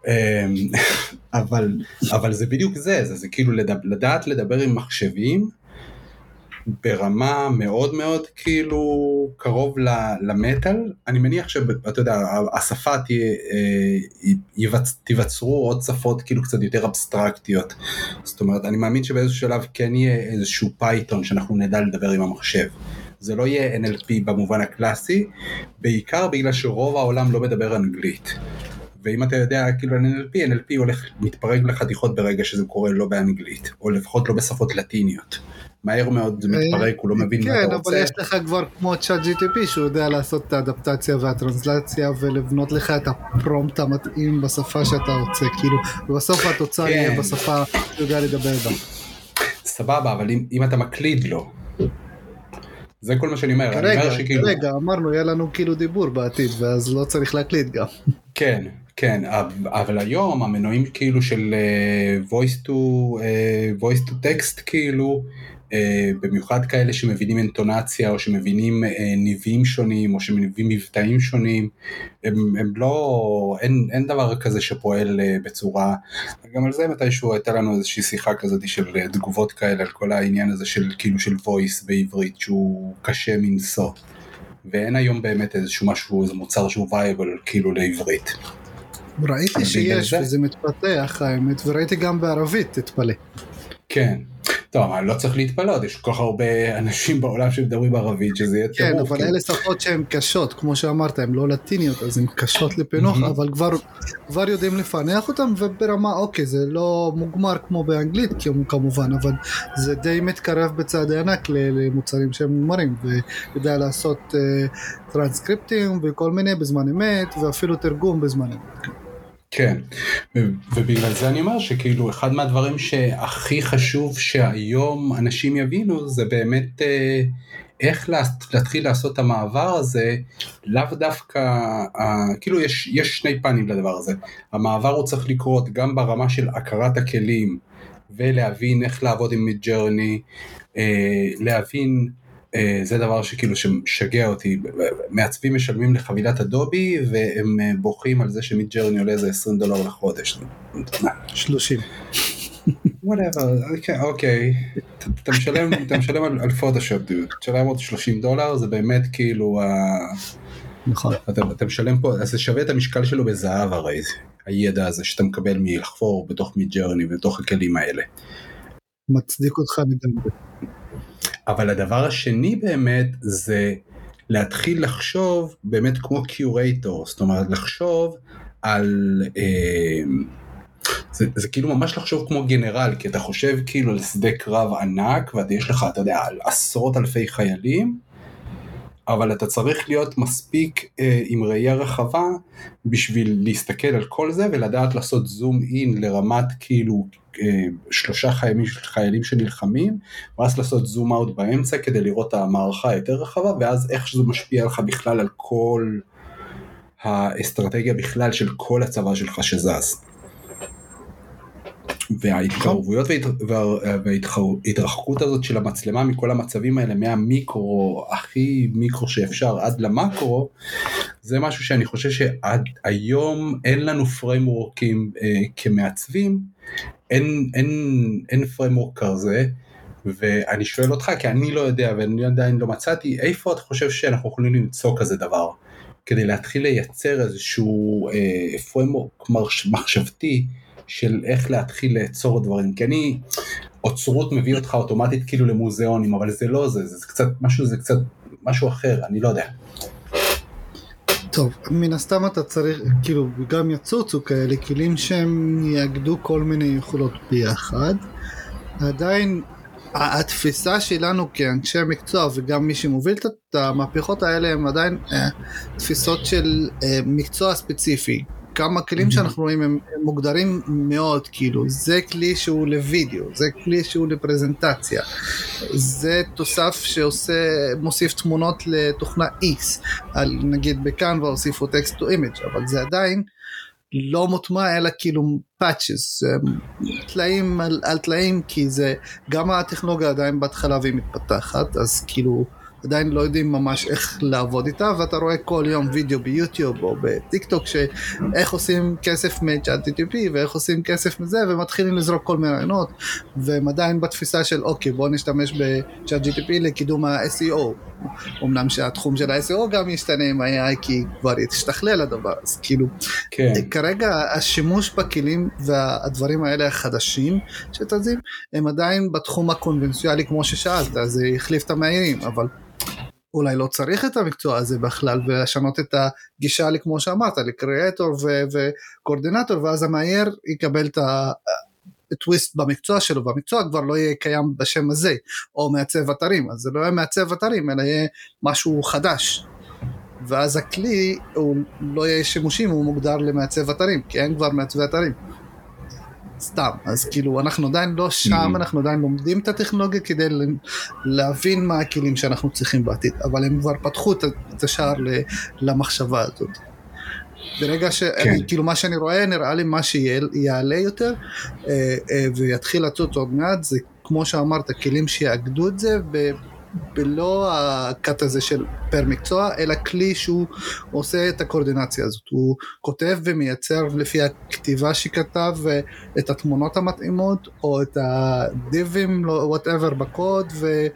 אמ, אבל, אבל זה בדיוק זה, זה, זה כאילו לדעת לדבר עם מחשבים. ברמה מאוד מאוד כאילו קרוב למטאל, אני מניח שאתה יודע, השפה אה, תיווצרו עוד שפות כאילו קצת יותר אבסטרקטיות, זאת אומרת אני מאמין שבאיזשהו שלב כן יהיה איזשהו Python שאנחנו נדע לדבר עם המחשב. זה לא יהיה NLP במובן הקלאסי, בעיקר בגלל שרוב העולם לא מדבר אנגלית. ואם אתה יודע כאילו על NLP, NLP הולך מתפרק לחתיכות ברגע שזה קורה לא באנגלית, או לפחות לא בשפות לטיניות. מהר מאוד מתפרק, הוא לא מבין מה אתה רוצה. כן, אבל יש לך כבר כמו צ'אט GTP שהוא יודע לעשות את האדפטציה והטרנסלציה ולבנות לך את הפרומפט המתאים בשפה שאתה רוצה, כאילו, ובסוף התוצאה יהיה כן. בשפה שהוא יודע לדבר בה. סבבה, אבל אם אתה מקליד לו, זה כל מה שאני אומר. כרגע, כרגע, אמרנו, יהיה לנו כאילו דיבור בעתיד, ואז לא צריך להקליט גם. כן, כן, אבל היום המנועים כאילו של אה, voice to, אה, voice to text כאילו, אה, במיוחד כאלה שמבינים אינטונציה או שמבינים ניבים שונים או שמבינים מבטאים שונים, הם, הם לא, אין, אין דבר כזה שפועל בצורה, גם על זה מתישהו הייתה לנו איזושהי שיחה כזאת של תגובות כאלה על כל העניין הזה של כאילו של voice בעברית שהוא קשה מנשוא. ואין היום באמת איזשהו משהו, איזה מוצר שהוא וייבל כאילו לעברית. ראיתי שיש זה... וזה מתפתח האמת וראיתי גם בערבית תתפלא. כן. טוב, אני לא צריך להתפלות, יש כל כך הרבה אנשים בעולם שמדברים ערבית שזה יהיה טירוף. כן, אבל כאילו. אלה שפות שהן קשות, כמו שאמרת, הן לא לטיניות, אז הן קשות לפינוח, אבל כבר, יודעים לפענח אותן, וברמה, אוקיי, זה לא מוגמר כמו באנגלית, כמובן, אבל זה די מתקרב בצעדי ענק למוצרים שהם מוגמרים, ויודע לעשות uh, טרנסקריפטים וכל מיני בזמן אמת, ואפילו תרגום בזמן אמת. כן, ובגלל זה אני אומר שכאילו אחד מהדברים שהכי חשוב שהיום אנשים יבינו זה באמת אה, איך להתחיל לעשות את המעבר הזה, לאו דווקא, כאילו יש, יש שני פנים לדבר הזה, המעבר הוא צריך לקרות גם ברמה של הכרת הכלים ולהבין איך לעבוד עם מידג'רני, אה, להבין זה דבר שכאילו שמשגע אותי, מעצבים משלמים לחבילת Adobe והם אה, בוכים על זה ש Midjourney עולה איזה 20 דולר לחודש. 30. אוקיי, אוקיי, אתה משלם, אתה משלם על פוטושופ דוד, תשלם עוד 30 דולר זה באמת כאילו, נכון, אתה משלם פה, אז זה שווה את המשקל שלו בזהב הרי, הידע הזה שאתה מקבל מלחפור בתוך Midjourney ובתוך הכלים האלה. מצדיק אותך לגמרי. אבל הדבר השני באמת זה להתחיל לחשוב באמת כמו קיורייטור, זאת אומרת לחשוב על... אה, זה, זה כאילו ממש לחשוב כמו גנרל, כי אתה חושב כאילו על שדה קרב ענק, ויש לך, אתה יודע, עשרות אלפי חיילים, אבל אתה צריך להיות מספיק אה, עם ראייה רחבה בשביל להסתכל על כל זה ולדעת לעשות זום אין לרמת כאילו אה, שלושה חיילים, חיילים שנלחמים, ואז לעשות זום אאוט באמצע כדי לראות את המערכה היותר רחבה, ואז איך שזה משפיע לך בכלל על כל האסטרטגיה בכלל של כל הצבא שלך שזז. וההתקרבויות וההתרחקות הזאת של המצלמה מכל המצבים האלה מהמיקרו הכי מיקרו שאפשר עד למקרו זה משהו שאני חושב שעד היום אין לנו פריימורקים אה, כמעצבים אין, אין, אין framework כזה ואני שואל אותך כי אני לא יודע ואני עדיין לא מצאתי איפה אתה חושב שאנחנו יכולים למצוא כזה דבר? כדי להתחיל לייצר איזשהו אה, framework מחשבתי של איך להתחיל לאצור דברים, כי אני, אוצרות מביא אותך אוטומטית כאילו למוזיאונים, אבל זה לא זה, זה, קצת משהו, זה קצת משהו אחר, אני לא יודע. טוב, מן הסתם אתה צריך, כאילו, גם יצוצו כאלה כלים שהם יאגדו כל מיני יכולות ביחד. עדיין התפיסה שלנו כאנשי מקצוע וגם מי שמוביל את המהפכות האלה הם עדיין אה, תפיסות של אה, מקצוע ספציפי. כמה כלים שאנחנו רואים הם מוגדרים מאוד כאילו זה כלי שהוא לוידאו זה כלי שהוא לפרזנטציה. זה תוסף שעושה מוסיף תמונות לתוכנה X. על נגיד בקנווה הוסיפו טקסט to image אבל זה עדיין לא מוטמע אלא כאילו patches טלאים על, על טלאים כי זה גם הטכנולוגיה עדיין בהתחלה והיא מתפתחת אז כאילו עדיין לא יודעים ממש איך לעבוד איתה ואתה רואה כל יום וידאו ב YouTube או בטיק טוק שאיך עושים כסף מ-chat GTP ואיך עושים כסף מזה ומתחילים לזרוק כל מיני רעיונות והם עדיין בתפיסה של אוקיי בוא נשתמש ב-chat GTP לקידום ה-SEO אמנם שהתחום של ה-SEO גם ישתנה עם ה-AI כי כבר ישתכלל הדבר אז כאילו כן. כרגע השימוש בכלים והדברים האלה החדשים שתזים הם עדיין בתחום הקונבנציאלי כמו ששאלת זה החליף את המהירים אבל אולי לא צריך את המקצוע הזה בכלל ולשנות את הגישה כמו שאמרת לקריאטור וקורדינטור ואז המאייר יקבל את הטוויסט במקצוע שלו והמקצוע כבר לא יהיה קיים בשם הזה או מעצב אתרים. אז זה לא יהיה מעצב אתרים אלא יהיה משהו חדש. ואז הכלי הוא לא יהיה שימושים הוא מוגדר למעצב אתרים כי אין כבר מעצבי אתרים סתם אז כאילו אנחנו עדיין לא שם mm-hmm. אנחנו עדיין לומדים את הטכנולוגיה כדי להבין מה הכלים שאנחנו צריכים בעתיד אבל הם כבר פתחו את השער למחשבה הזאת. ברגע שאני, כן. כאילו מה שאני רואה נראה לי מה שיעלה יותר אה, אה, ויתחיל לצוץ עוד מעט זה כמו שאמרת כלים שיאגדו את זה בלא ה cut הזה של per מקצוע, אלא כלי שהוא עושה את הקואורדינציה הזאת. הוא כותב ומייצר לפי הכתיבה שכתב את התמונות המתאימות, או את הדיבים, whatever בקוד, ו,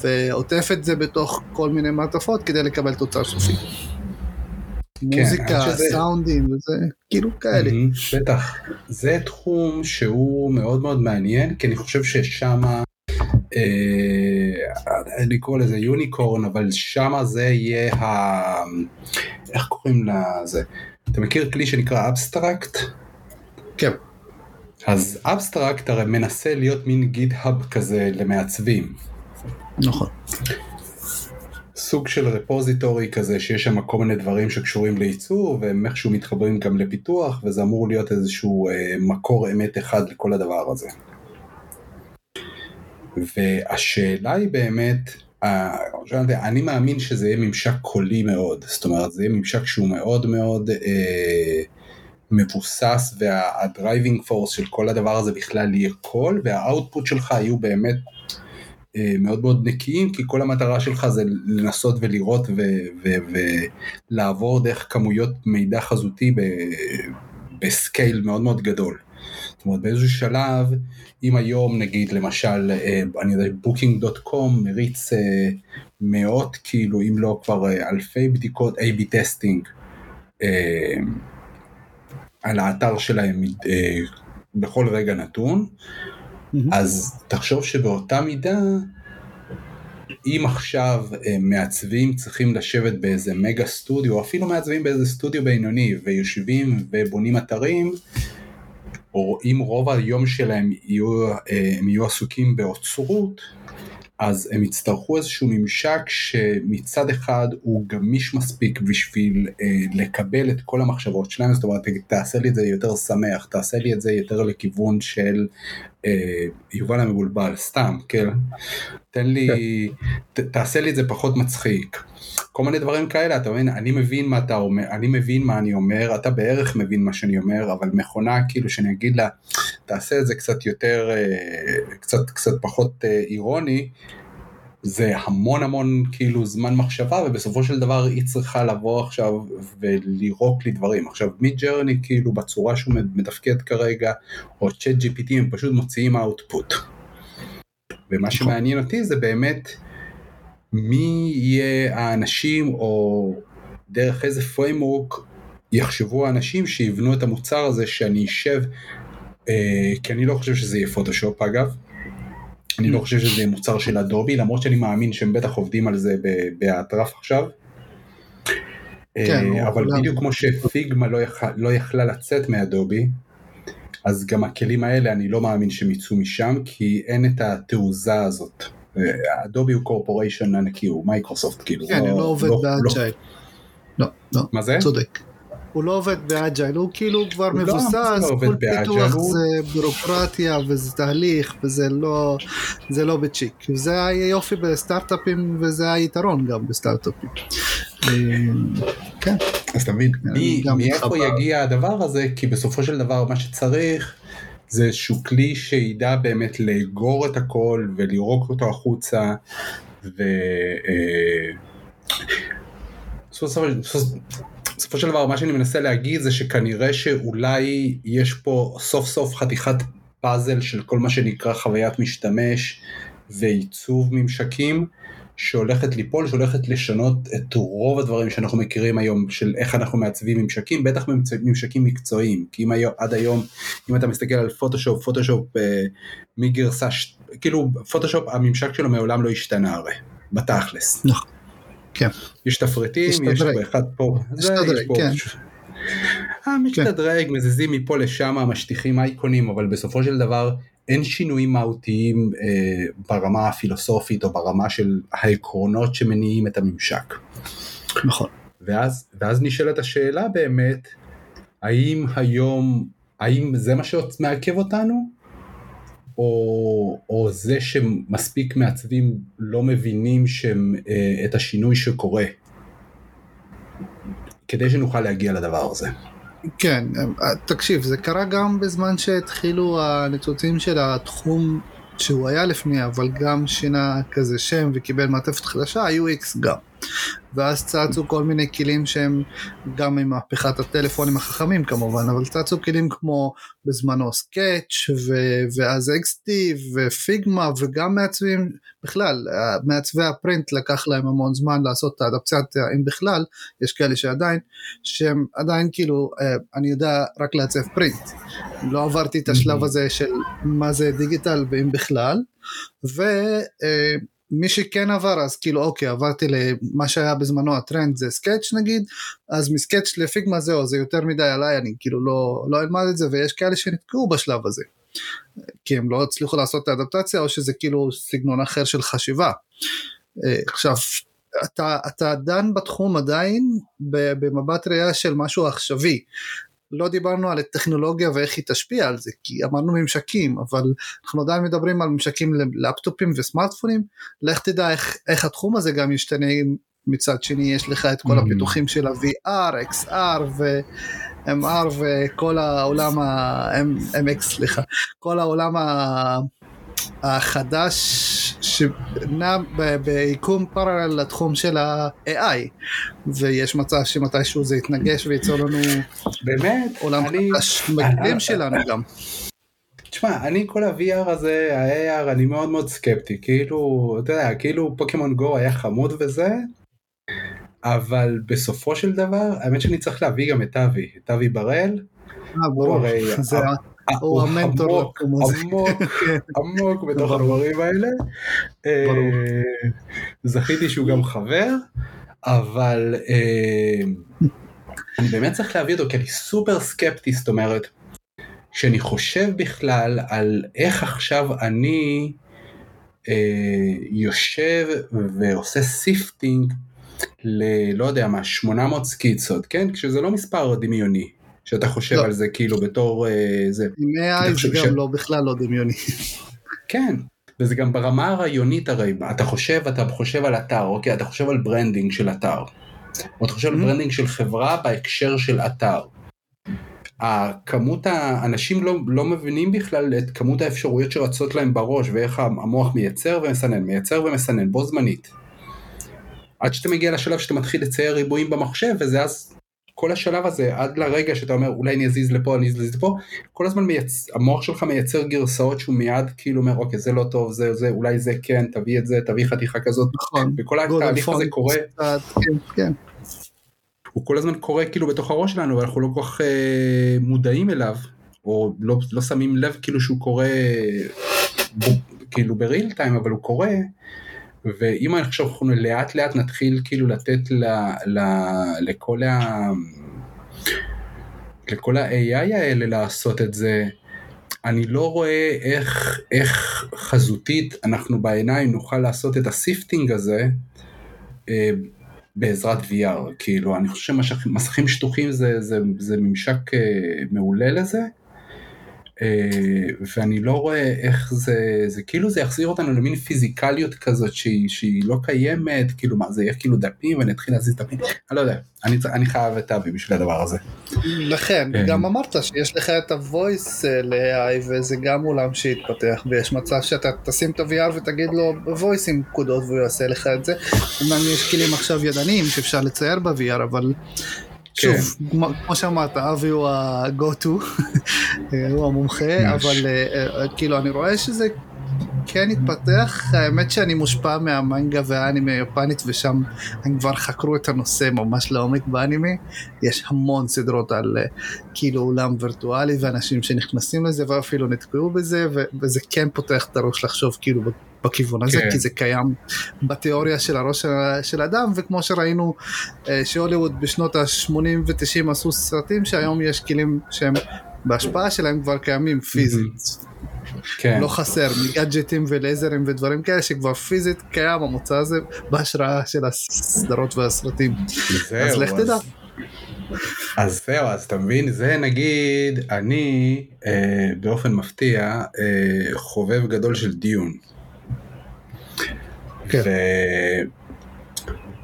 ועוטף את זה בתוך כל מיני מעטפות כדי לקבל תוצר סופי. כן, מוזיקה, שזה... סאונדים וזה, כאילו כאלה. בטח. זה תחום שהוא מאוד מאוד מעניין, כי אני חושב ששמה אה, לקרוא לזה unicorn, אבל שמה זה יהיה ה... איך קוראים לזה? אתה מכיר כלי שנקרא Abstract? כן. אז Abstract הרי מנסה להיות מין GitHub כזה למעצבים. נכון. סוג של repository כזה שיש שם כל מיני דברים שקשורים לייצור והם איכשהו מתחברים גם לפיתוח וזה אמור להיות איזשהו אה, מקור אמת אחד לכל הדבר הזה. והשאלה היא באמת, אני מאמין שזה יהיה ממשק קולי מאוד, זאת אומרת זה יהיה ממשק שהוא מאוד מאוד אה, מבוסס וה driving force של כל הדבר הזה בכלל יהיה קול וה output שלך יהיו באמת אה, מאוד מאוד נקיים כי כל המטרה שלך זה לנסות ולראות ולעבור דרך כמויות מידע חזותי ב scale מאוד מאוד גדול. זאת אומרת באיזשהו שלב, אם היום נגיד למשל, אה, אני יודע, Booking.com מריץ אה, מאות כאילו, אם לא כבר אה, אלפי בדיקות A-B testing על האתר שלהם בכל רגע נתון, אז תחשוב שבאותה מידה, אם עכשיו מעצבים צריכים לשבת באיזה מגה סטודיו, אפילו מעצבים באיזה סטודיו בינוני, ויושבים ובונים אתרים, או אם רוב היום שלהם יהיו, אה, הם יהיו עסוקים באוצרות, אז הם יצטרכו איזשהו ממשק שמצד אחד הוא גמיש מספיק בשביל אה, לקבל את כל המחשבות שלהם, זאת אומרת תעשה לי את זה יותר שמח, תעשה לי את זה יותר לכיוון של אה, יובל המבולבל, סתם, כן? תן לי, ת, תעשה לי את זה פחות מצחיק. כל מיני דברים כאלה, אתה מבין, אני מבין מה אתה אומר, אני מבין מה אני אומר, אתה בערך מבין מה שאני אומר, אבל מכונה כאילו שאני אגיד לה, תעשה את זה קצת יותר, אה, קצת, קצת פחות אה, אירוני, זה המון המון כאילו זמן מחשבה ובסופו של דבר היא צריכה לבוא עכשיו ולירוק לי דברים. עכשיו מי ג'רני כאילו בצורה שהוא מתפקד כרגע או צ'אט GPT הם פשוט מוציאים האוטפוט. ומה נכון. שמעניין אותי זה באמת מי יהיה האנשים או דרך איזה framework יחשבו האנשים שיבנו את המוצר הזה שאני אשב, כי אני לא חושב שזה יהיה פוטושופ אגב, אני לא. חושב שזה מוצר של אדובי, למרות שאני מאמין שהם בטח עובדים על זה באטרף עכשיו. כן, אה, אבל בדיוק כמו שפיגמה לא, יכל, לא יכלה לצאת מאדובי, אז גם הכלים האלה אני לא מאמין שהם יצאו משם, כי אין את התעוזה הזאת. אדובי הוא corporation ענקי, הוא מייקרוסופט, כאילו. כן, הוא לא עובד לא, ב agile. לא, לא, מה זה? צודק. הוא לא עובד באג'ייל, הוא כאילו כבר הוא מבוסס, לא כל פיתוח הוא... זה בירוקרטיה וזה תהליך וזה לא, זה לא בצ'יק. זה היופי בסטארט-אפים וזה היתרון גם בסטארט-אפים. אה, כן. אז אתה מבין, מאיפה יגיע הדבר הזה? כי בסופו של דבר מה שצריך זה איזשהו כלי שידע באמת לאגור את הכל ולירוק אותו החוצה ו... בסופו של דבר מה שאני מנסה להגיד זה שכנראה שאולי יש פה סוף סוף חתיכת פאזל של כל מה שנקרא חוויית משתמש ועיצוב ממשקים שהולכת ליפול, שהולכת לשנות את רוב הדברים שאנחנו מכירים היום של איך אנחנו מעצבים ממשקים, בטח ממשקים מקצועיים, כי אם היום, עד היום, אם אתה מסתכל על פוטושופ, פוטושופ אה, מגרסה, כאילו פוטושופ הממשק שלו מעולם לא השתנה הרי, בתכלס. נכון. כן. יש תפריטים, יש פה אחד פה. כן. אה, משתדרג, כן. מזיזים מפה לשם, משטיחים אייקונים, אבל בסופו של דבר אין שינויים מהותיים אה, ברמה הפילוסופית או ברמה של העקרונות שמניעים את הממשק. נכון. ואז, ואז נשאלת השאלה באמת, האם היום, האם זה מה שמעכב אותנו? או, או זה שמספיק מעצבים לא מבינים שהם, אה, את השינוי שקורה, כדי שנוכל להגיע לדבר הזה. כן, אה, תקשיב, זה קרה גם בזמן שהתחילו הניצוצים של התחום שהוא היה לפני, אבל גם שינה כזה שם וקיבל מעטפת חדשה, UX גם. ואז צצו כל מיני כלים שהם גם עם מהפכת הטלפונים החכמים כמובן, אבל צצו כלים כמו בזמנו סקאץ' ואז אקסטי ופיגמה וגם מעצבים, בכלל מעצבי הפרינט לקח להם המון זמן לעשות את האדפציה אם בכלל, יש כאלה שעדיין, שהם עדיין כאילו, אה, אני יודע רק לעצב פרינט, לא עברתי את השלב הזה של מה זה דיגיטל ואם בכלל, ו... מי שכן עבר אז כאילו אוקיי עברתי למה שהיה בזמנו הטרנד זה סקאץ' נגיד אז מסקאץ' לפיגמה זהו זה יותר מדי עליי אני כאילו לא, לא אלמד את זה ויש כאלה שנתקעו בשלב הזה. כי הם לא הצליחו לעשות את האדפטציה או שזה כאילו סגנון אחר של חשיבה. אה, עכשיו אתה, אתה דן בתחום עדיין במבט ראייה של משהו עכשווי לא דיברנו על הטכנולוגיה ואיך היא תשפיע על זה, כי אמרנו ממשקים, אבל אנחנו עדיין מדברים על ממשקים ללפטופים וסמארטפונים, לך תדע איך, איך התחום הזה גם ישתנה מצד שני יש לך את כל mm. הפיתוחים של ה-VR, XR ו-MR וכל העולם ה-MX סליחה, כל העולם. החדש שנע ביקום פרלל לתחום של ה-AI ויש מצב שמתישהו זה יתנגש וייצור לנו באמת עולם אני... חדש מקדים שלנו גם. תשמע, אני כל ה-VR הזה, ה-AR, אני מאוד מאוד סקפטי, כאילו, אתה יודע, כאילו פוקימון גו היה חמוד וזה, אבל בסופו של דבר, האמת שאני צריך להביא גם את אבי, את אבי בראל. אה, ברור, זה הוא המנטור. עמוק, כן. עמוק בתוך הדברים האלה. אה, זכיתי שהוא גם חבר, אבל אה, אני באמת צריך להביא אותו כי אני סופר סקפטי, זאת אומרת, כשאני חושב בכלל על איך עכשיו אני אה, יושב ועושה sifting ל... לא יודע מה, 800 סקיצות, כן? כשזה לא מספר דמיוני. שאתה חושב לא. על זה כאילו בתור אה, זה. עם AI זה גם ש... לא בכלל לא דמיוני. כן, וזה גם ברמה הרעיונית הרי, אתה חושב, אתה חושב על אתר, אוקיי, אתה חושב על branding של אתר. או אתה חושב על mm-hmm. branding של חברה בהקשר של אתר. הכמות האנשים לא, לא מבינים בכלל את כמות האפשרויות שרצות להם בראש ואיך המוח מייצר ומסנן, מייצר ומסנן בו זמנית. עד שאתה מגיע לשלב שאתה מתחיל לצייר ריבועים במחשב וזה אז כל השלב הזה עד לרגע שאתה אומר אולי אני אזיז לפה אני אזיז לפה כל הזמן מייצ... המוח שלך מייצר גרסאות שהוא מיד כאילו אומר אוקיי זה לא טוב זה זה אולי זה כן תביא את זה תביא חתיכה כזאת נכון. וכל התהליך הזה קורה. כן, כן. הוא כל הזמן קורה כאילו בתוך הראש שלנו ואנחנו לא כל כך אה, מודעים אליו או לא, לא שמים לב כאילו שהוא קורה ב, כאילו בריל טיים אבל הוא קורה ואם חושב אנחנו לאט לאט נתחיל כאילו לתת ל, ל, לכל ה... לכל ה-AI האלה לעשות את זה, אני לא רואה איך, איך חזותית אנחנו בעיניים נוכל לעשות את ה sifting הזה אה, בעזרת VR, כאילו אני חושב שמסכים שטוחים זה, זה, זה ממשק אה, מעולה לזה, ואני לא רואה איך זה, זה כאילו זה יחזיר אותנו למין פיזיקליות כזאת שהיא, שהיא לא קיימת, כאילו מה זה יהיה כאילו דפים ואני אתחיל להזיז דפים, אני לא יודע, אני, אני חייב את אבי בשביל הדבר הזה. לכן, אה. גם אמרת שיש לך את ה-voice אה, ל-AI וזה גם עולם שהתפתח ויש מצב שאתה תשים את ה-VR ותגיד לו voice עם פקודות והוא יעשה לך את זה. אומנם יש כלים עכשיו ידניים שאפשר לצייר ב-VR אבל שוב, כן. כמו שאמרת, אבי הוא ה-go to, הוא המומחה, אבל אה, אה, כאילו אני רואה שזה כן התפתח, האמת שאני מושפע מהמנגה והאנימה היפנית ושם הם כבר חקרו את הנושא ממש לעומק באנימה, יש המון סדרות על אה, כאילו עולם וירטואלי ואנשים שנכנסים לזה ואפילו נתקעו בזה וזה כן פותח את הראש לחשוב כאילו בכיוון הזה, כן. כי זה קיים בתיאוריה של הראש של אדם, וכמו שראינו אה, שהוליווד בשנות ה-80 ו-90 עשו סרטים שהיום יש כלים שהם בהשפעה שלהם כבר קיימים פיזית. כן. לא חסר מגאדג'טים ולייזרים ודברים כאלה שכבר פיזית קיים המוצא הזה בהשראה של הסדרות והסרטים. אז לך תדע. אז זהו, אז אתה מבין, זה נגיד, אני אה, באופן מפתיע אה, חובב גדול של דיון. כן. ו...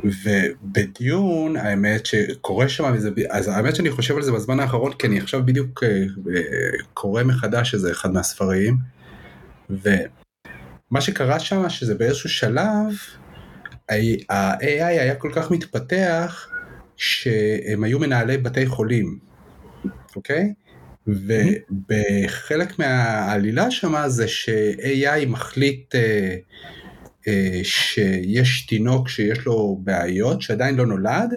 ובדיון האמת שקורה שם איזה, אז האמת שאני חושב על זה בזמן האחרון כי אני עכשיו בדיוק אה, קורא מחדש איזה אחד מהספרים ומה שקרה שם שזה באיזשהו שלב ה-AI היה כל כך מתפתח שהם היו מנהלי בתי חולים, אוקיי? ובחלק מהעלילה שם זה ש-AI מחליט אה, אה, שיש תינוק שיש לו בעיות שעדיין לא נולד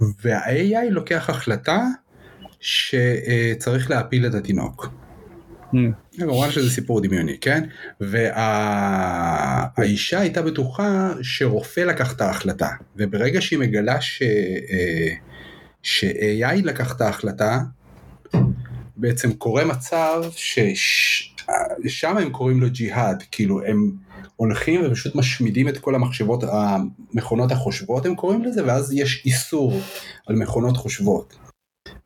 וה-AI לוקח החלטה שצריך להפיל את התינוק. Mm. כמובן שזה סיפור דמיוני, כן? והאישה הייתה בטוחה שרופא לקח את ההחלטה, וברגע שהיא מגלה ש... אה, ש-AI לקח את ההחלטה, בעצם קורה מצב ששם הם קוראים לו ג'יהאד, כאילו הם הולכים ופשוט משמידים את כל המחשבות, המכונות החושבות הם קוראים לזה, ואז יש איסור על מכונות חושבות.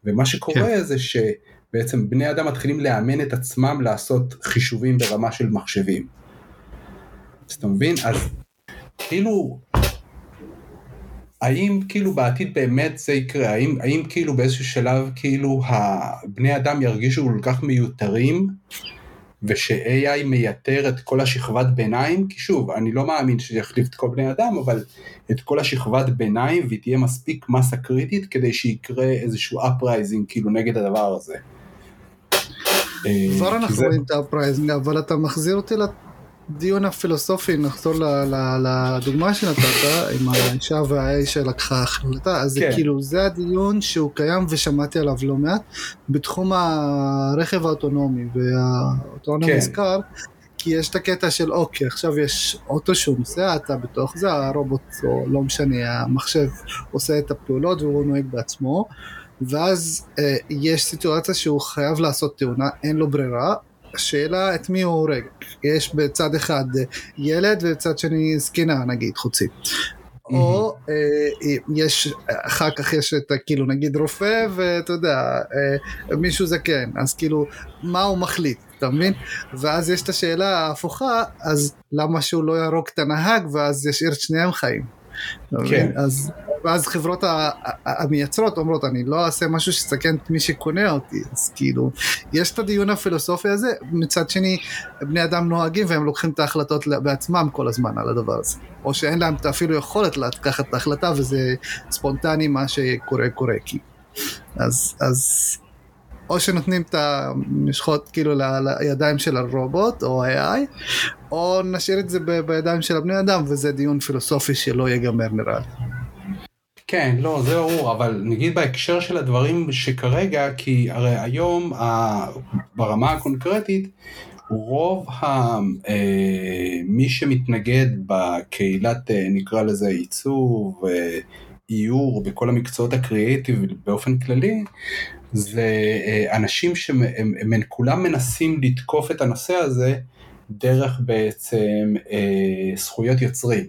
ומה שקורה כן. זה שבעצם בני אדם מתחילים לאמן את עצמם לעשות חישובים ברמה של מחשבים. אז אתה מבין? אז כאילו, האם כאילו בעתיד באמת זה יקרה? האם, האם כאילו באיזשהו שלב כאילו הבני אדם ירגישו כל כך מיותרים וש-AI מייתר את כל השכבת ביניים, כי שוב, אני לא מאמין שזה יחליף את כל בני אדם, אבל את כל השכבת ביניים, והיא תהיה מספיק מסה קריטית כדי שיקרה איזשהו uprising כאילו נגד הדבר הזה. כבר אנחנו רואים את ה-uprising, אבל אתה מחזיר אותי הדיון הפילוסופי, נחזור לדוגמה שנתת עם האישה והאיש שלקחה החלטה, אז כן. זה כאילו, זה הדיון שהוא קיים ושמעתי עליו לא מעט, בתחום הרכב האוטונומי, ואותו אני כן. נזכר, כי יש את הקטע של אוקיי, עכשיו יש אוטו שהוא נוסע, אתה בתוך זה, הרובוט, או לא משנה, המחשב עושה את הפעולות והוא נוהג בעצמו, ואז אה, יש סיטואציה שהוא חייב לעשות תאונה, אין לו ברירה, השאלה את מי הוא הורג. יש בצד אחד ילד ובצד שני זקנה נגיד חוצי. או אה, יש אחר כך יש את כאילו נגיד רופא ואתה יודע אה, מישהו זקן אז כאילו מה הוא מחליט אתה מבין ואז יש את השאלה ההפוכה אז למה שהוא לא יהרוג את הנהג ואז ישאיר את שניהם חיים. כן. אז ואז חברות המייצרות אומרות אני לא אעשה משהו שיסכן את מי שקונה אותי. אז כאילו יש את הדיון הפילוסופי הזה מצד שני בני אדם נוהגים והם לוקחים את ההחלטות בעצמם כל הזמן על הדבר הזה. או שאין להם אפילו יכולת לקחת את ההחלטה וזה ספונטני מה שקורה קורה כי אז אז או שנותנים את המשחות כאילו לידיים של הרובוט או ה-AI, או נשאיר את זה בידיים של הבני אדם, וזה דיון פילוסופי שלא ייגמר נראה לי. כן, לא, זה ברור, אבל נגיד בהקשר של הדברים שכרגע, כי הרי היום ברמה הקונקרטית, רוב ה, אה, מי שמתנגד בקהילת, אה, נקרא לזה עיצוב, אה, איור, בכל המקצועות הקריאיטיב באופן כללי, זה אנשים שהם כולם מנסים לתקוף את הנושא הזה דרך בעצם זכויות יוצרים.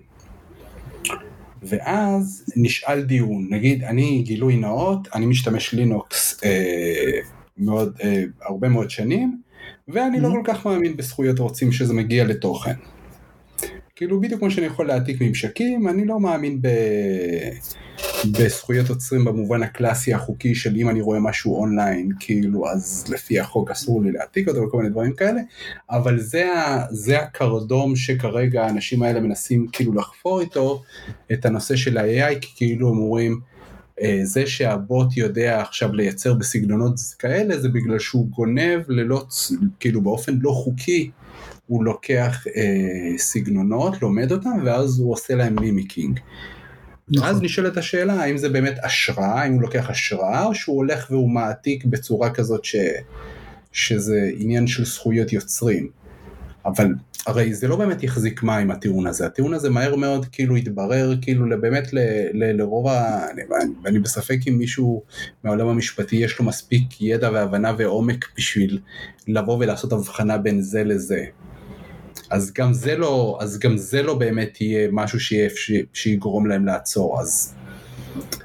ואז נשאל דיון, נגיד אני גילוי נאות, אני משתמש לינוקס אה, מאוד, אה, הרבה מאוד שנים, ואני mm-hmm. לא כל כך מאמין בזכויות רוצים שזה מגיע לתוכן. כאילו בדיוק כמו שאני יכול להעתיק ממשקים, אני לא מאמין ב... בזכויות עוצרים במובן הקלאסי החוקי של אם אני רואה משהו אונליין, כאילו אז לפי החוק אסור לי להעתיק אותו וכל מיני דברים כאלה, אבל זה, זה הקרדום שכרגע האנשים האלה מנסים כאילו לחפור איתו את הנושא של ה-AI, כי כאילו הם אומרים, אה, זה שהבוט יודע עכשיו לייצר בסגנונות כאלה זה בגלל שהוא גונב ללא, כאילו באופן לא חוקי הוא לוקח אה, סגנונות, לומד אותם, ואז הוא עושה להם מימיקינג. נכון. אז נשאלת השאלה האם זה באמת השראה, האם הוא לוקח השראה, או שהוא הולך והוא מעתיק בצורה כזאת ש... שזה עניין של זכויות יוצרים. אבל הרי זה לא באמת יחזיק מים הטיעון הזה, הטיעון הזה מהר מאוד כאילו התברר כאילו באמת ל, ל, לרוב ה... ואני בספק אם מישהו מהעולם המשפטי יש לו מספיק ידע והבנה ועומק בשביל לבוא ולעשות הבחנה בין זה לזה. אז גם זה לא, אז גם זה לא באמת יהיה משהו שיהיה, שיגרום להם לעצור, אז...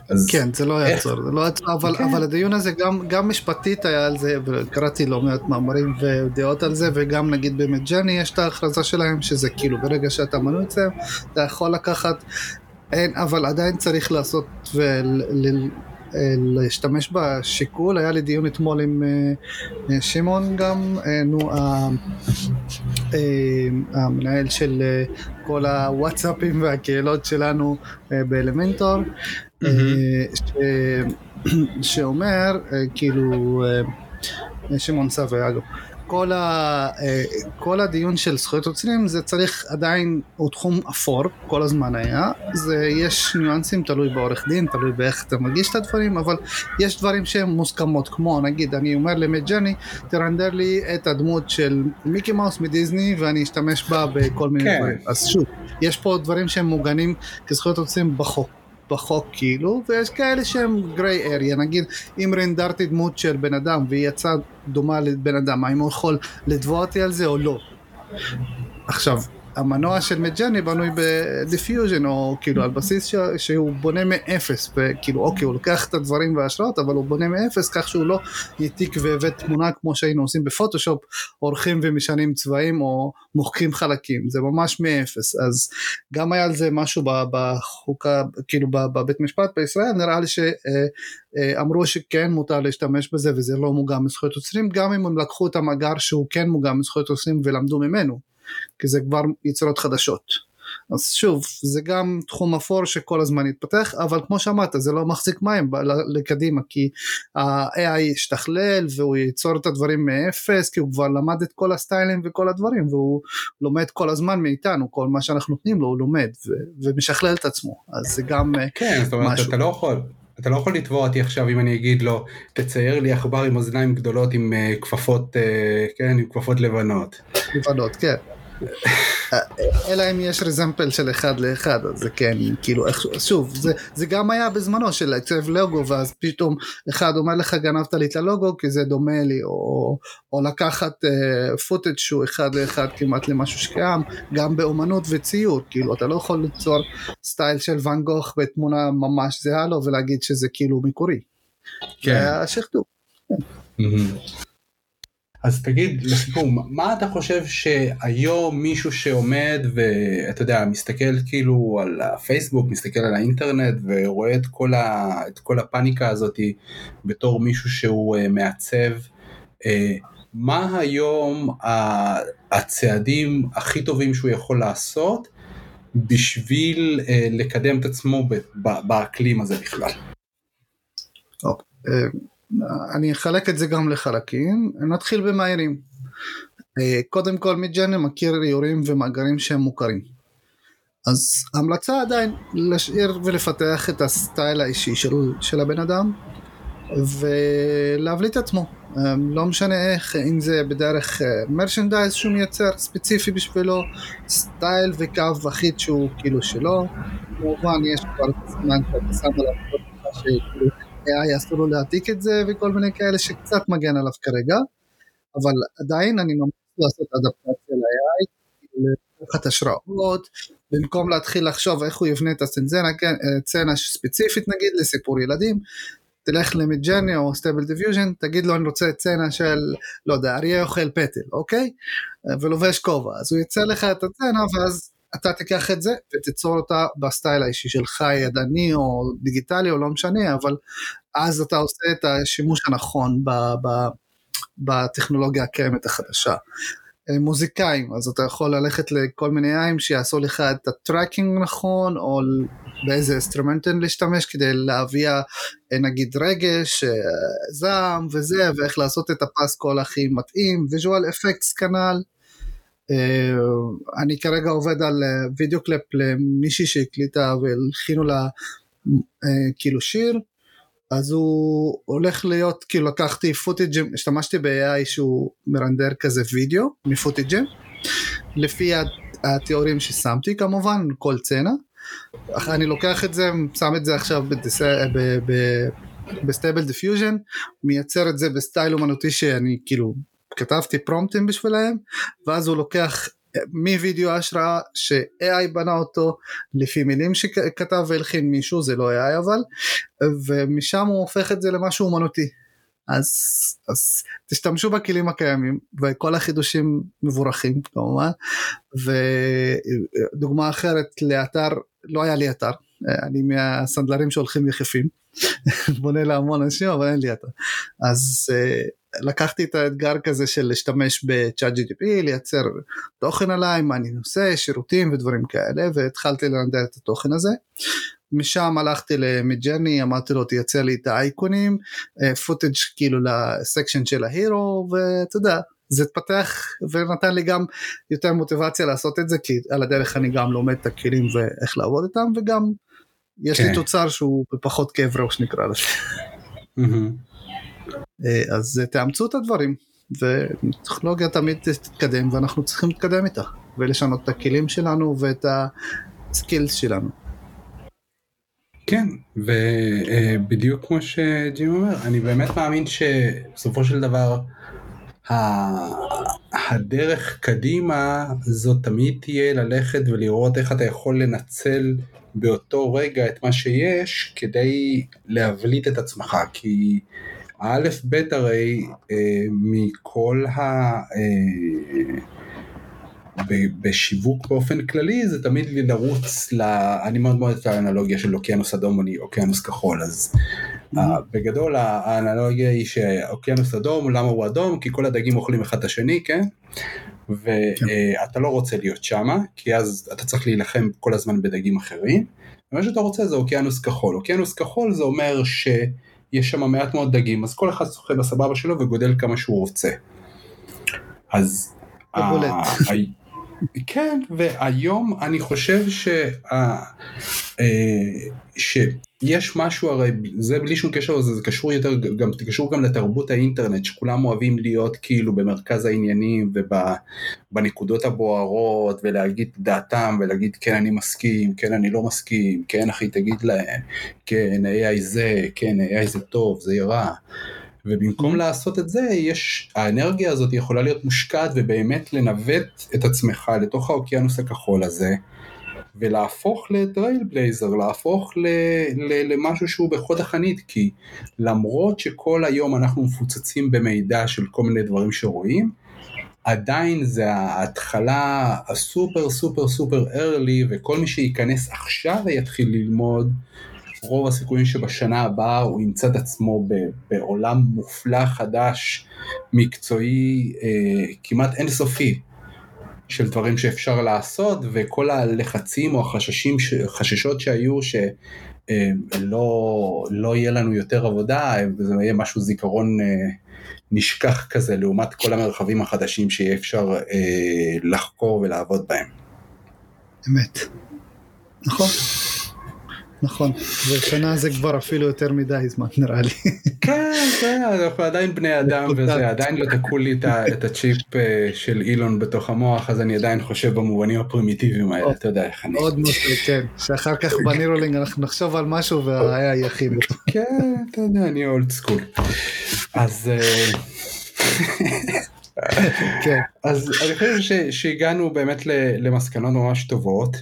אז כן, זה לא יעצור, זה לא יעצור, אבל, כן. אבל הדיון הזה גם, גם משפטית היה על זה, וקראתי לא מעט מאמרים ודעות על זה, וגם נגיד באמת ג'ני יש את ההכרזה שלהם, שזה כאילו ברגע שאתה מנוי אצלם, אתה יכול לקחת, אין, אבל עדיין צריך לעשות ול, להשתמש בשיקול, היה לי דיון אתמול עם אה, אה, שמעון גם, אה, נו, המנהל של כל הוואטסאפים והקהילות שלנו באלמנטור, שאומר, כאילו, שמעון סבא אגב, כל, ה, אה, כל הדיון של זכויות יוצרים זה צריך עדיין, הוא תחום אפור, כל הזמן היה, זה יש ניואנסים, תלוי בעורך דין, תלוי באיך אתה מגיש את הדברים, אבל יש דברים שהם מוסכמות, כמו נגיד אני אומר למידג'ני, תרנדר לי את הדמות של מיקי מאוס מדיסני ואני אשתמש בה בכל מיני כן. דברים, אז שוב, יש פה דברים שהם מוגנים כזכויות יוצרים בחוק. בחוק כאילו, ויש כאלה שהם grey area, נגיד אם רנדרתי דמות של בן אדם והיא יצאה דומה לבן אדם, האם הוא יכול לתבוע אותי על זה או לא? עכשיו, המנוע של מידג'ני בנוי ב diffusion או כאילו על בסיס ש... שהוא בונה מאפס וכאילו אוקיי הוא לוקח את הדברים וההשראות אבל הוא בונה מאפס כך שהוא לא יעתיק והבאת תמונה כמו שהיינו עושים בפוטושופ עורכים ומשנים צבעים או מוחקים חלקים. זה ממש מאפס. אז גם היה על זה משהו בחוקה כאילו בבית משפט בישראל נראה לי שאמרו שכן מותר להשתמש בזה וזה לא מוגן מזכויות יוצרים גם אם הם לקחו את המאגר שהוא כן מוגן מזכויות יוצרים ולמדו ממנו כי זה כבר יצירות חדשות. אז שוב, זה גם תחום אפור שכל הזמן יתפתח, אבל כמו שאמרת, זה לא מחזיק מים לקדימה, כי ה-AI ישתכלל והוא ייצור את הדברים מאפס, כי הוא כבר למד את כל הסטיילים וכל הדברים, והוא לומד כל הזמן מאיתנו, כל מה שאנחנו נותנים לו הוא לומד ו- ומשכלל את עצמו, אז זה גם אה, כן, זאת אומרת, משהו. אתה לא יכול. אתה לא יכול לתבוע אותי עכשיו אם אני אגיד לו, תצייר לי עכבר עם אוזניים גדולות עם uh, כפפות, uh, כן, עם כפפות לבנות. לבנות, כן. אלא אם יש רזמפל של אחד לאחד, אז זה כן, כאילו, איך, שוב, זה, זה גם היה בזמנו של לעצב לוגו, ואז פתאום אחד אומר לך גנבת לי את הלוגו כי זה דומה לי, או, או לקחת פוטג' uh, שהוא אחד לאחד כמעט למשהו שקיים, גם באומנות וציור, כאילו, אתה לא יכול ליצור סטייל של ואן גוך בתמונה ממש זהה לו ולהגיד שזה כאילו מקורי. כן. זה היה שכתוב. אז תגיד לסיכום, מה אתה חושב שהיום מישהו שעומד ואתה יודע, מסתכל כאילו על הפייסבוק, מסתכל על האינטרנט ורואה את כל, ה, את כל הפאניקה הזאת בתור מישהו שהוא uh, מעצב, uh, מה היום הצעדים הכי טובים שהוא יכול לעשות בשביל uh, לקדם את עצמו באקלים הזה בכלל? אני אחלק את זה גם לחלקים, נתחיל במהירים. אה, קודם כל מידג'רני מכיר איורים ומאגרים שהם מוכרים. אז המלצה עדיין להשאיר ולפתח את הסטייל האישי של, של הבן אדם ולהבליט עצמו. אה, לא משנה איך, אם זה בדרך מרשנדייז אה, שהוא מייצר ספציפי בשבילו, סטייל וקו אחיד שהוא כאילו שלו. כמובן יש כבר זמן שאתה שם עליו AI אסור לו להעתיק את זה וכל מיני כאלה שקצת מגן עליו כרגע, אבל עדיין אני ממש לעשות אדפטציה ל-AI, לקחת השראות, במקום להתחיל לחשוב איך הוא יבנה את הסצנה, כן, סצנה ספציפית נגיד לסיפור ילדים, תלך למידג'ני או Stable Diffusion, תגיד לו אני רוצה סצנה של, לא יודע, אריה אוכל פטל, אוקיי? ולובש כובע, אז הוא ייצר לך את הסצנה ואז אתה תיקח את זה ותיצור אותה ב style האישי שלך, ידני או דיגיטלי או לא משנה, אבל אז אתה עושה את השימוש הנכון ב, ב, בטכנולוגיה הקיימת החדשה. אה, מוזיקאים, אז אתה יכול ללכת לכל מיני AI-ים שיעשו לך את ה tracking נכון, או באיזה אינסטרומנט להשתמש כדי להביא אה, נגיד רגש, אה, זעם וזה, ואיך לעשות את הפסקול הכי מתאים, visual effects כנ"ל. אני כרגע עובד על וידאו קלפ למישהי שהקליטה והלחינו לה כאילו שיר, אז הוא הולך להיות, כאילו לקחתי footage-ים, השתמשתי ב-AI שהוא מרנדר כזה וידאו מ footage-ים, לפי התיאורים ששמתי כמובן, כל סצנה. אני לוקח את זה, שם את זה עכשיו ב Stable Diffusion, מייצר את זה ב style אומנותי שאני כאילו כתבתי prompt-ים בשבילהם, ואז הוא לוקח מווידאו השראה ש-AI בנה אותו לפי מילים שכתב והלחין מישהו, זה לא AI אבל, ומשם הוא הופך את זה למשהו אומנותי. אז, אז תשתמשו בכלים הקיימים וכל החידושים מבורכים כמובן ודוגמה אחרת לאתר לא היה לי אתר אני מהסנדלרים שהולכים יחפים בונה להמון אנשים אבל אין לי אתר אז לקחתי את האתגר כזה של להשתמש בצ'אט GDP, לייצר תוכן עליי, מה אני עושה, שירותים ודברים כאלה, והתחלתי לנדל את התוכן הזה. משם הלכתי למידג'רני, אמרתי לו תייצר לי את האייקונים, פוטג' אה, כאילו לסקשן של ההירו, ואתה יודע, זה התפתח ונתן לי גם יותר מוטיבציה לעשות את זה, כי על הדרך אני גם לומד את הכלים ואיך לעבוד איתם, וגם יש כן. לי תוצר שהוא בפחות כאב ראש נקרא לזה. אה, אז תאמצו את הדברים וטכנולוגיה תמיד תתקדם ואנחנו צריכים להתקדם איתה ולשנות את הכלים שלנו ואת הסקילס שלנו. כן ובדיוק כמו שג'ים אומר אני באמת מאמין שבסופו של דבר הדרך קדימה זאת תמיד תהיה ללכת ולראות איך אתה יכול לנצל באותו רגע את מה שיש כדי להבליט את עצמך כי האלף בית הרי אה, מכל ה... אה, בשיווק באופן כללי זה תמיד לרוץ ל... אני מאוד מאוד את האנלוגיה של אוקיינוס אדום או אוקיינוס כחול אז mm-hmm. בגדול האנלוגיה היא שאוקיינוס אדום למה הוא אדום כי כל הדגים אוכלים אחד את השני כן ואתה כן. אה, לא רוצה להיות שמה כי אז אתה צריך להילחם כל הזמן בדגים אחרים ומה שאתה רוצה זה אוקיינוס כחול אוקיינוס כחול זה אומר ש... יש שם מעט מאוד דגים, אז כל אחד שוחה בסבבה שלו וגודל כמה שהוא רוצה. אז... כן, והיום אני חושב שיש משהו הרי זה בלי שום קשר לזה זה קשור יותר גם קשור גם לתרבות האינטרנט שכולם אוהבים להיות כאילו במרכז העניינים ובנקודות הבוערות ולהגיד דעתם ולהגיד כן אני מסכים כן אני לא מסכים כן אחי תגיד להם כן AI זה כן AI זה טוב זה רע. ובמקום לעשות את זה יש האנרגיה הזאת יכולה להיות מושקעת ובאמת לנווט את עצמך לתוך האוקיינוס הכחול הזה. ולהפוך לטרייל בלייזר, להפוך ל, ל, למשהו שהוא בחוד החנית, כי למרות שכל היום אנחנו מפוצצים במידע של כל מיני דברים שרואים, עדיין זה ההתחלה הסופר סופר סופר early וכל מי שייכנס עכשיו ויתחיל ללמוד, רוב הסיכויים שבשנה הבאה הוא ימצא את עצמו בעולם מופלא חדש, מקצועי, אה, כמעט אינסופי. של דברים שאפשר לעשות וכל הלחצים או החששים, חששות שהיו שלא אה, לא יהיה לנו יותר עבודה וזה יהיה משהו זיכרון אה, נשכח כזה לעומת כל המרחבים החדשים שיהיה אפשר לחקור ולעבוד בהם. אמת. נכון. נכון, ושנה זה כבר אפילו יותר מדי זמן נראה לי. כן, כן, אנחנו עדיין בני אדם וזה, עדיין לא תקעו לי את הצ'יפ אה, של אילון בתוך המוח, אז אני עדיין חושב במובנים הפרימיטיביים האלה, אתה יודע איך אני... עוד משהו, כן, שאחר כך בנירולינג אנחנו נחשוב על משהו והיה יכין אותו. כן, אתה יודע, אני אולד סקול. אז... אה, כן. אז אני חושב שהגענו באמת למסקנות ממש טובות.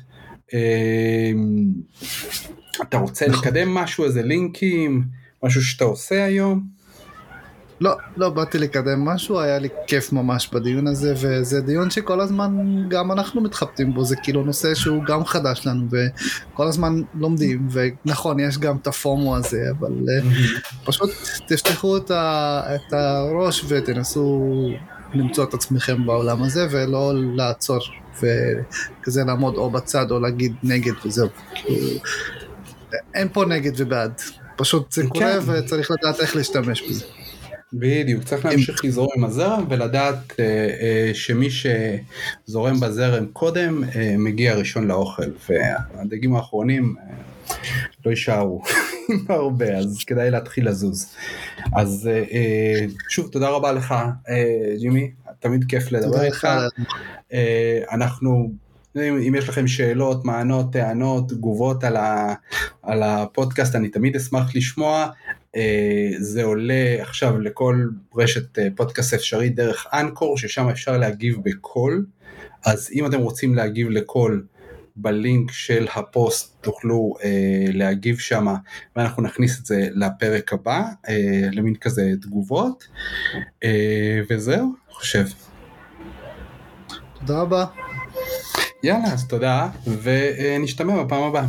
אה, אתה רוצה לקדם משהו, איזה לינקים, משהו שאתה עושה היום? לא, לא באתי לקדם משהו, היה לי כיף ממש בדיון הזה, וזה דיון שכל הזמן גם אנחנו מתחבטים בו, זה כאילו נושא שהוא גם חדש לנו, וכל הזמן לומדים, ונכון, יש גם את הפומו הזה, אבל mm-hmm. פשוט תשלחו את, ה, את הראש ותנסו למצוא את עצמכם בעולם הזה, ולא לעצור וכזה לעמוד או בצד או להגיד נגד וזהו. אין פה נגד ובעד, פשוט זה קורה כן. וצריך לדעת איך להשתמש בזה. בדיוק, צריך להמשיך לזרום עם הזרם ולדעת אה, אה, שמי שזורם בזרם קודם אה, מגיע ראשון לאוכל והדגים האחרונים אה, לא יישארו הרבה אז כדאי להתחיל לזוז. אז אה, אה, שוב תודה רבה לך אה, ג'ימי, תמיד כיף לדבר איתך. אה, אנחנו אם, אם יש לכם שאלות, מענות, טענות, תגובות על, ה, על הפודקאסט, אני תמיד אשמח לשמוע. אה, זה עולה עכשיו לכל רשת אה, פודקאסט אפשרי דרך אנקור, ששם אפשר להגיב בקול. אז אם אתם רוצים להגיב לקול, בלינק של הפוסט תוכלו אה, להגיב שם ואנחנו נכניס את זה לפרק הבא, אה, למין כזה תגובות. אה, וזהו, חושב. תודה רבה. יאללה, אז תודה, ונשתמע בפעם הבאה.